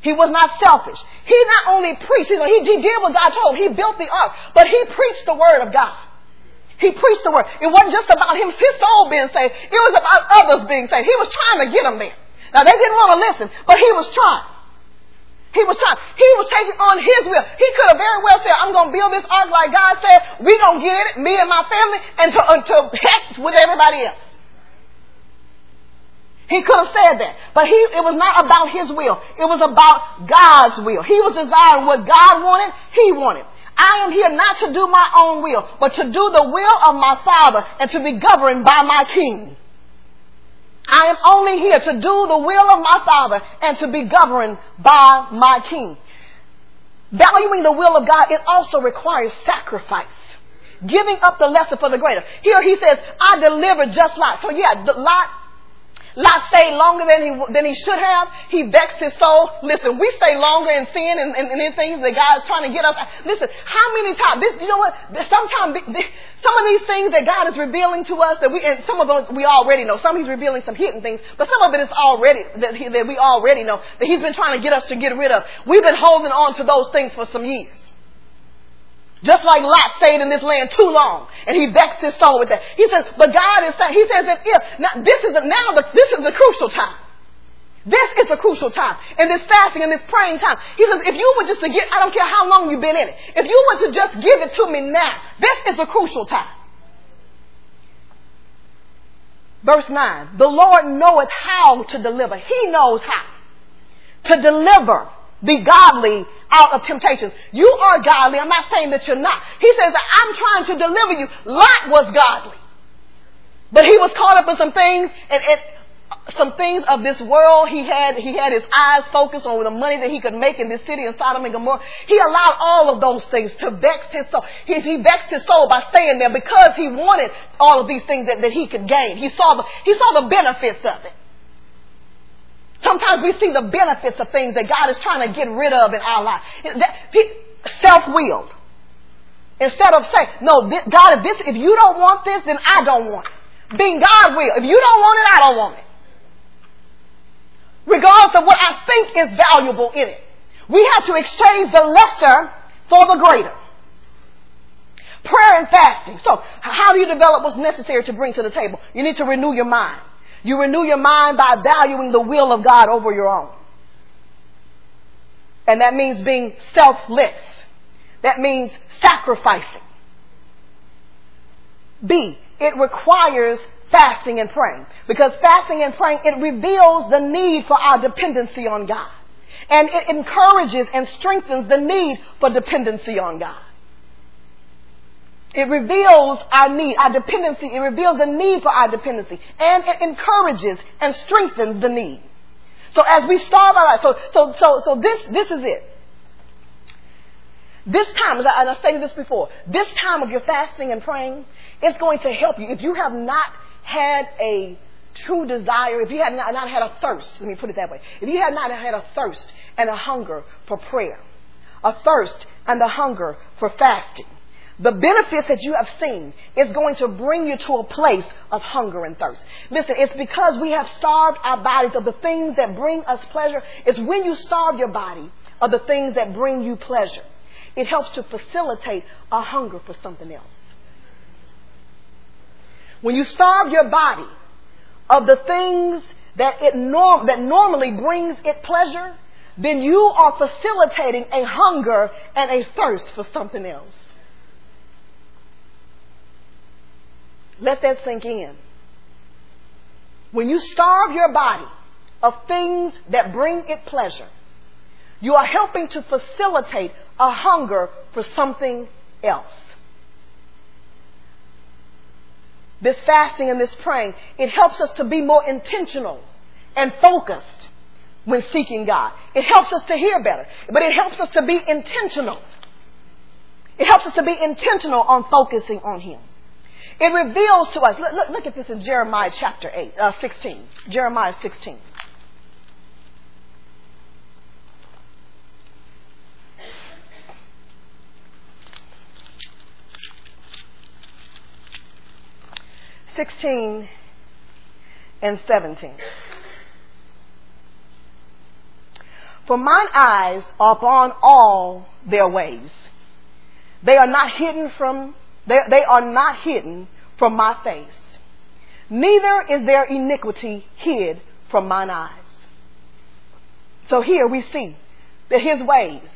He was not selfish. He not only preached, he, he did what God told him. He built the ark, but he preached the word of God. He preached the word. It wasn't just about him, his soul being saved. It was about others being saved. He was trying to get them there. Now they didn't want to listen, but he was trying. He was trying. He was taking on his will. He could have very well said, I'm going to build this ark like God said. We're going to get it, me and my family, and to, until heck with everybody else. He could have said that. But he, it was not about his will. It was about God's will. He was desiring what God wanted, he wanted. I am here not to do my own will, but to do the will of my Father and to be governed by my King. I am only here to do the will of my Father and to be governed by my King. Valuing the will of God, it also requires sacrifice. Giving up the lesser for the greater. Here he says, I delivered just Lot. So yeah, Lot Lot stayed longer than he, than he should have. He vexed his soul. Listen, we stay longer in sin and, and, and in things that God is trying to get us. Listen, how many times, this, you know what, sometimes, some of these things that God is revealing to us that we, and some of them we already know. Some he's revealing some hidden things, but some of it is already, that, he, that we already know, that he's been trying to get us to get rid of. We've been holding on to those things for some years. Just like Lot stayed in this land too long, and he vexed his soul with that. He says, but God is saying, he says that if, now this is, the, now the, this is the crucial time. This is a crucial time. In this fasting and this praying time. He says, if you were just to get, I don't care how long you've been in it. If you were to just give it to me now, this is a crucial time. Verse 9. The Lord knoweth how to deliver. He knows how to deliver the godly out of temptations. You are godly. I'm not saying that you're not. He says that I'm trying to deliver you. Lot was godly. But he was caught up in some things and some things of this world. He had, he had his eyes focused on the money that he could make in this city in Sodom and Gomorrah. He allowed all of those things to vex his soul. He, he vexed his soul by staying there because he wanted all of these things that, that he could gain. He saw the, he saw the benefits of it. Sometimes we see the benefits of things that God is trying to get rid of in our life. Self-willed. Instead of saying, no, this, God, if this, if you don't want this, then I don't want it. Being God will. If you don't want it, I don't want it. Regardless of what I think is valuable in it. We have to exchange the lesser for the greater. Prayer and fasting. So, how do you develop what's necessary to bring to the table? You need to renew your mind. You renew your mind by valuing the will of God over your own. And that means being selfless. That means sacrificing. B, it requires fasting and praying. Because fasting and praying, it reveals the need for our dependency on God. And it encourages and strengthens the need for dependency on God. It reveals our need, our dependency. It reveals the need for our dependency. And it encourages and strengthens the need. So as we start our life, so, so, so, so this, this is it. This time, and I stated this before, this time of your fasting and praying is going to help you. If you have not had a true desire, if you have not, not had a thirst, let me put it that way, if you have not had a thirst and a hunger for prayer, a thirst and a hunger for fasting, the benefits that you have seen is going to bring you to a place of hunger and thirst. Listen, it's because we have starved our bodies of the things that bring us pleasure. It's when you starve your body of the things that bring you pleasure it helps to facilitate a hunger for something else. When you starve your body of the things that it norm, that normally brings it pleasure, then you are facilitating a hunger and a thirst for something else. Let that sink in. When you starve your body of things that bring it pleasure, you are helping to facilitate a hunger for something else. This fasting and this praying, it helps us to be more intentional and focused when seeking God. It helps us to hear better, but it helps us to be intentional. It helps us to be intentional on focusing on Him. It reveals to us, look, look, look at this in Jeremiah chapter 8, uh, 16. Jeremiah 16. 16 and 17. For mine eyes are upon all their ways. They are not hidden from, they, they are not hidden from my face. Neither is their iniquity hid from mine eyes. So here we see that his ways,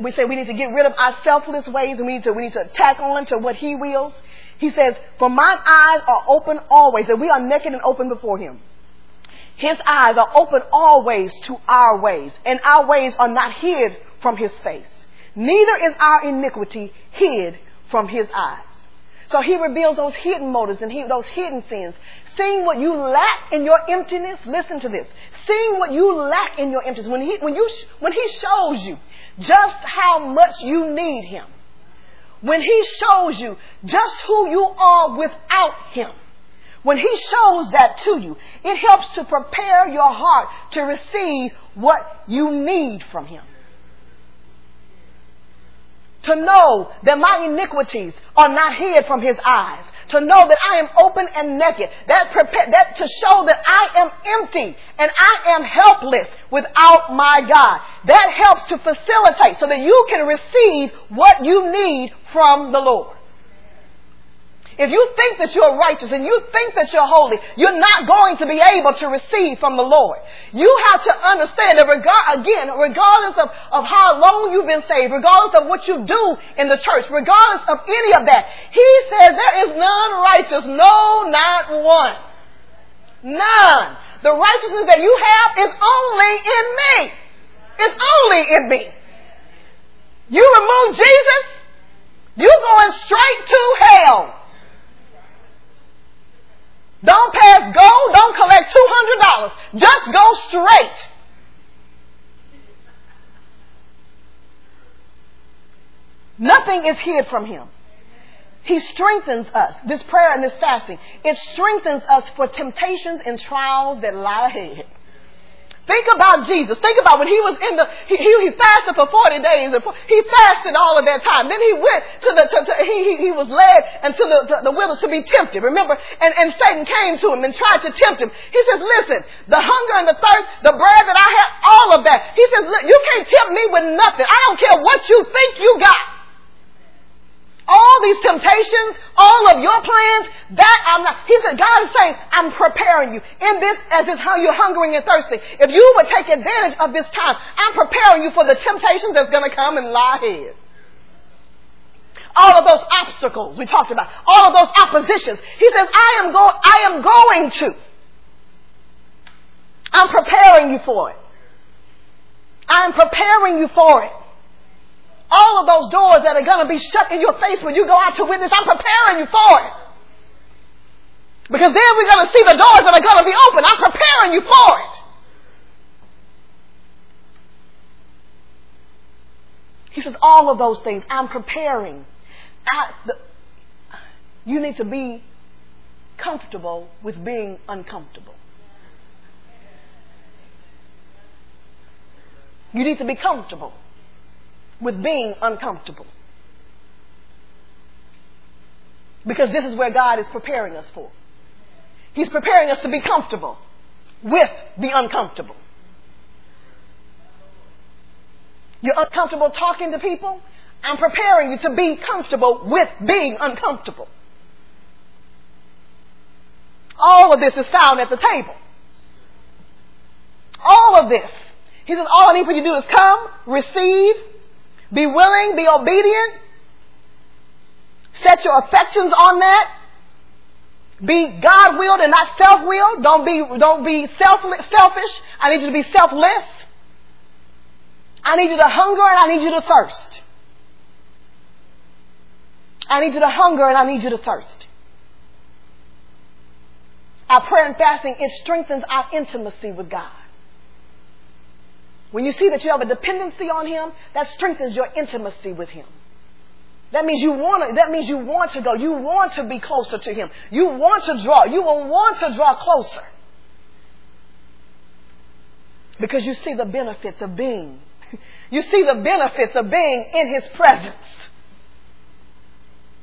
we say we need to get rid of our selfless ways and we need to, we need to tack on to what he wills. He says, For mine eyes are open always, that we are naked and open before him. His eyes are open always to our ways, and our ways are not hid from his face. Neither is our iniquity hid from his eyes. So he reveals those hidden motives and he, those hidden sins. Seeing what you lack in your emptiness, listen to this. Seeing what you lack in your emptiness, when he, when you, when he shows you just how much you need him, when He shows you just who you are without Him, when He shows that to you, it helps to prepare your heart to receive what you need from Him. To know that my iniquities are not hid from His eyes to know that I am open and naked. That, that to show that I am empty and I am helpless without my God. That helps to facilitate so that you can receive what you need from the Lord. If you think that you're righteous and you think that you're holy, you're not going to be able to receive from the Lord. You have to understand that regard, again, regardless of, of how long you've been saved, regardless of what you do in the church, regardless of any of that, He says there is none righteous, no, not one. None. The righteousness that you have is only in me. It's only in me. You remove Jesus, you're going straight to hell. Don't pass go, don't collect $200. Just go straight. Nothing is hid from him. He strengthens us. This prayer and this fasting, it strengthens us for temptations and trials that lie ahead. Think about Jesus. Think about when he was in the, he, he, fasted for 40 days. He fasted all of that time. Then he went to the, to, to, he, he, was led into the, to the wilderness to be tempted. Remember? And, and Satan came to him and tried to tempt him. He says, listen, the hunger and the thirst, the bread that I have, all of that. He says, look you can't tempt me with nothing. I don't care what you think you got all these temptations, all of your plans, that I'm not. He said, God is saying, I'm preparing you. In this, as is how you're hungering and thirsty. If you would take advantage of this time, I'm preparing you for the temptations that's going to come and lie ahead. All of those obstacles we talked about, all of those oppositions. He says, I am, go- I am going to. I'm preparing you for it. I'm preparing you for it. All of those doors that are going to be shut in your face when you go out to witness, I'm preparing you for it. Because then we're going to see the doors that are going to be open. I'm preparing you for it. He says, all of those things, I'm preparing. I, the, you need to be comfortable with being uncomfortable. You need to be comfortable with being uncomfortable. Because this is where God is preparing us for. He's preparing us to be comfortable with the uncomfortable. You're uncomfortable talking to people? I'm preparing you to be comfortable with being uncomfortable. All of this is found at the table. All of this. He says, all I need for you to do is come, receive, be willing, be obedient. Set your affections on that. Be God-willed and not self-willed. Don't be, don't be self, selfish. I need you to be selfless. I need you to hunger and I need you to thirst. I need you to hunger and I need you to thirst. Our prayer and fasting, it strengthens our intimacy with God. When you see that you have a dependency on Him, that strengthens your intimacy with Him. That means you want to, that means you want to go. You want to be closer to Him. You want to draw. You will want to draw closer. Because you see the benefits of being. You see the benefits of being in His presence.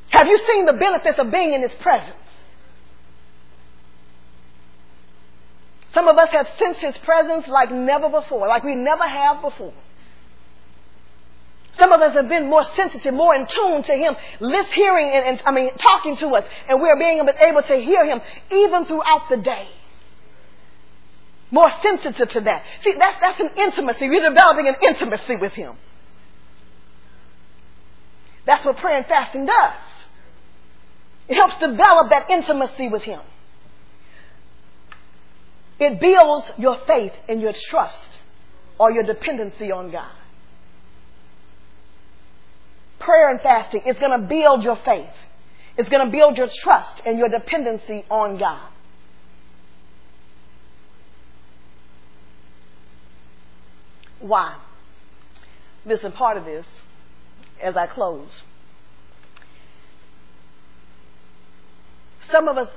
Have you seen the benefits of being in His presence? Some of us have sensed His presence like never before, like we never have before. Some of us have been more sensitive, more in tune to Him, listening, hearing, and, and, I mean, talking to us, and we're being able to hear Him even throughout the day. More sensitive to that. See, that's, that's an intimacy. We're developing an intimacy with Him. That's what prayer and fasting does. It helps develop that intimacy with Him. It builds your faith and your trust or your dependency on God. Prayer and fasting is going to build your faith. It's going to build your trust and your dependency on God. Why? Listen, part of this, as I close. Some of us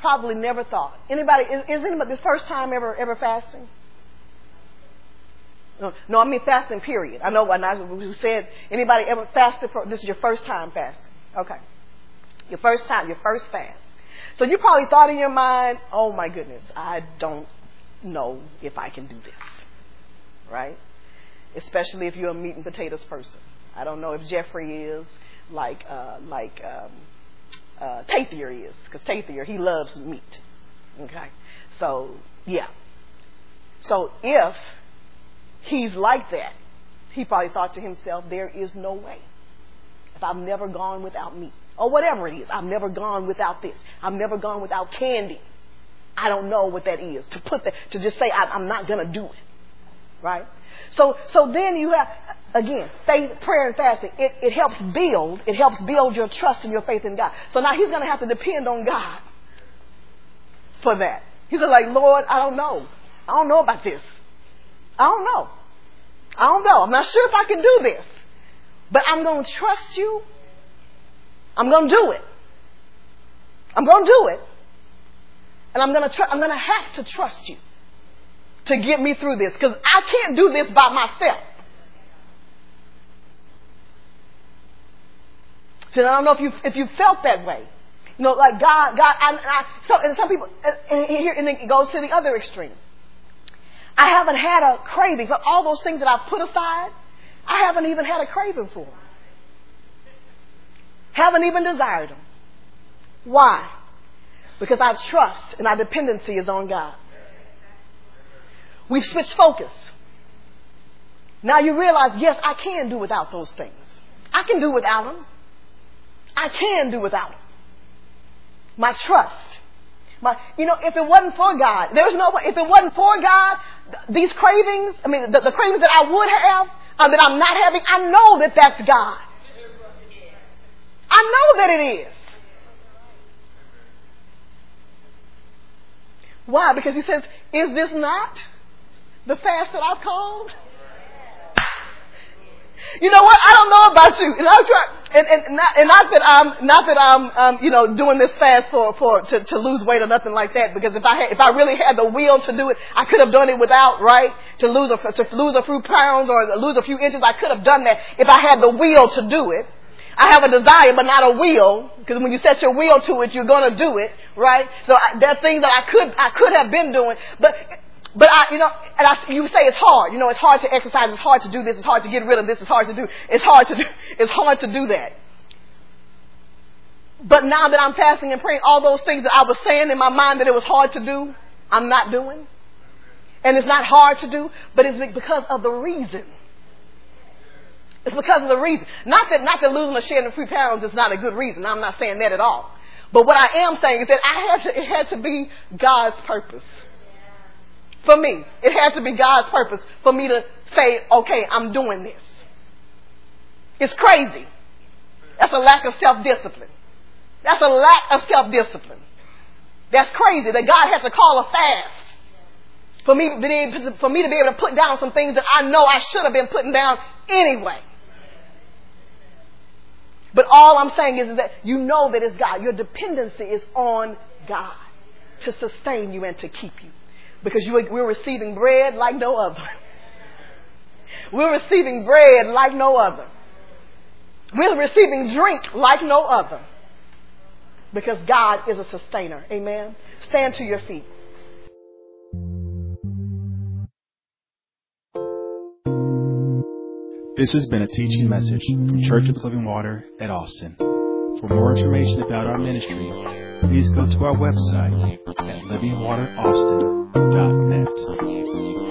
probably never thought. Anybody, is, is anybody the first time ever, ever fasting? No, no, I mean fasting, period. I know when I said, anybody ever fasted for, this is your first time fasting. Okay. Your first time, your first fast. So you probably thought in your mind, oh my goodness, I don't know if I can do this. Right? Especially if you're a meat and potatoes person. I don't know if Jeffrey is like, uh, like, um, uh, Tathier is, because Tathier, he loves meat. Okay? So, yeah. So if he's like that, he probably thought to himself, there is no way. If I've never gone without meat, or whatever it is, I've never gone without this, I've never gone without candy. I don't know what that is. To put that, to just say I, am not going to do it. Right? So, so then you have, again, faith, prayer and fasting. It, it helps build, it helps build your trust and your faith in God. So now he's going to have to depend on God for that. He's like, Lord, I don't know. I don't know about this. I don't know. I don't know. I'm not sure if I can do this. But I'm going to trust you. I'm going to do it. I'm going to do it. And I'm going to tr- I'm going to have to trust you to get me through this because I can't do this by myself. So I don't know if you if you felt that way. You know, like God, God, I, I, so, and some people, uh, and here, and it goes to the other extreme. I haven't had a craving for all those things that I've put aside. I haven't even had a craving for them. Haven't even desired them. Why? Because our trust and our dependency is on God. We've switched focus. Now you realize, yes, I can do without those things. I can do without them. I can do without them. My trust. My, you know, if it wasn't for God, there's no way, if it wasn't for God, these cravings, I mean, the, the cravings that I would have, uh, that I'm not having, I know that that's God. I know that it is. Why? Because he says, is this not the fast that I've called? You know what? I don't know about you. And, I'm trying, and, and, not, and not that I'm not that I'm um, you know doing this fast for for to, to lose weight or nothing like that. Because if I had, if I really had the will to do it, I could have done it without right to lose a to lose a few pounds or lose a few inches. I could have done that if I had the will to do it. I have a desire, but not a will, because when you set your will to it, you're going to do it, right? So I, there are things that I could I could have been doing, but but I, you know, and I, you say it's hard. You know, it's hard to exercise. It's hard to do this. It's hard to get rid of this. It's hard to do. It's hard to do. It's hard to do that. But now that I'm fasting and praying, all those things that I was saying in my mind that it was hard to do, I'm not doing. And it's not hard to do, but it's because of the reason. It's because of the reason. Not that, not that losing or shedding a few pounds is not a good reason. I'm not saying that at all. But what I am saying is that I had to, it had to be God's purpose for me. It had to be God's purpose for me to say, okay, I'm doing this. It's crazy. That's a lack of self-discipline. That's a lack of self-discipline. That's crazy that God has to call a fast for me, for me to be able to put down some things that I know I should have been putting down anyway. But all I'm saying is, is that you know that it's God. Your dependency is on God to sustain you and to keep you because you, we're receiving bread like no other. We're receiving bread like no other. We're receiving drink like no other. Because God is a sustainer. Amen. Stand to your feet. This has been a teaching message from Church of the Living Water at Austin. For more information about our ministry, please go to our website at livingwateraustin.net.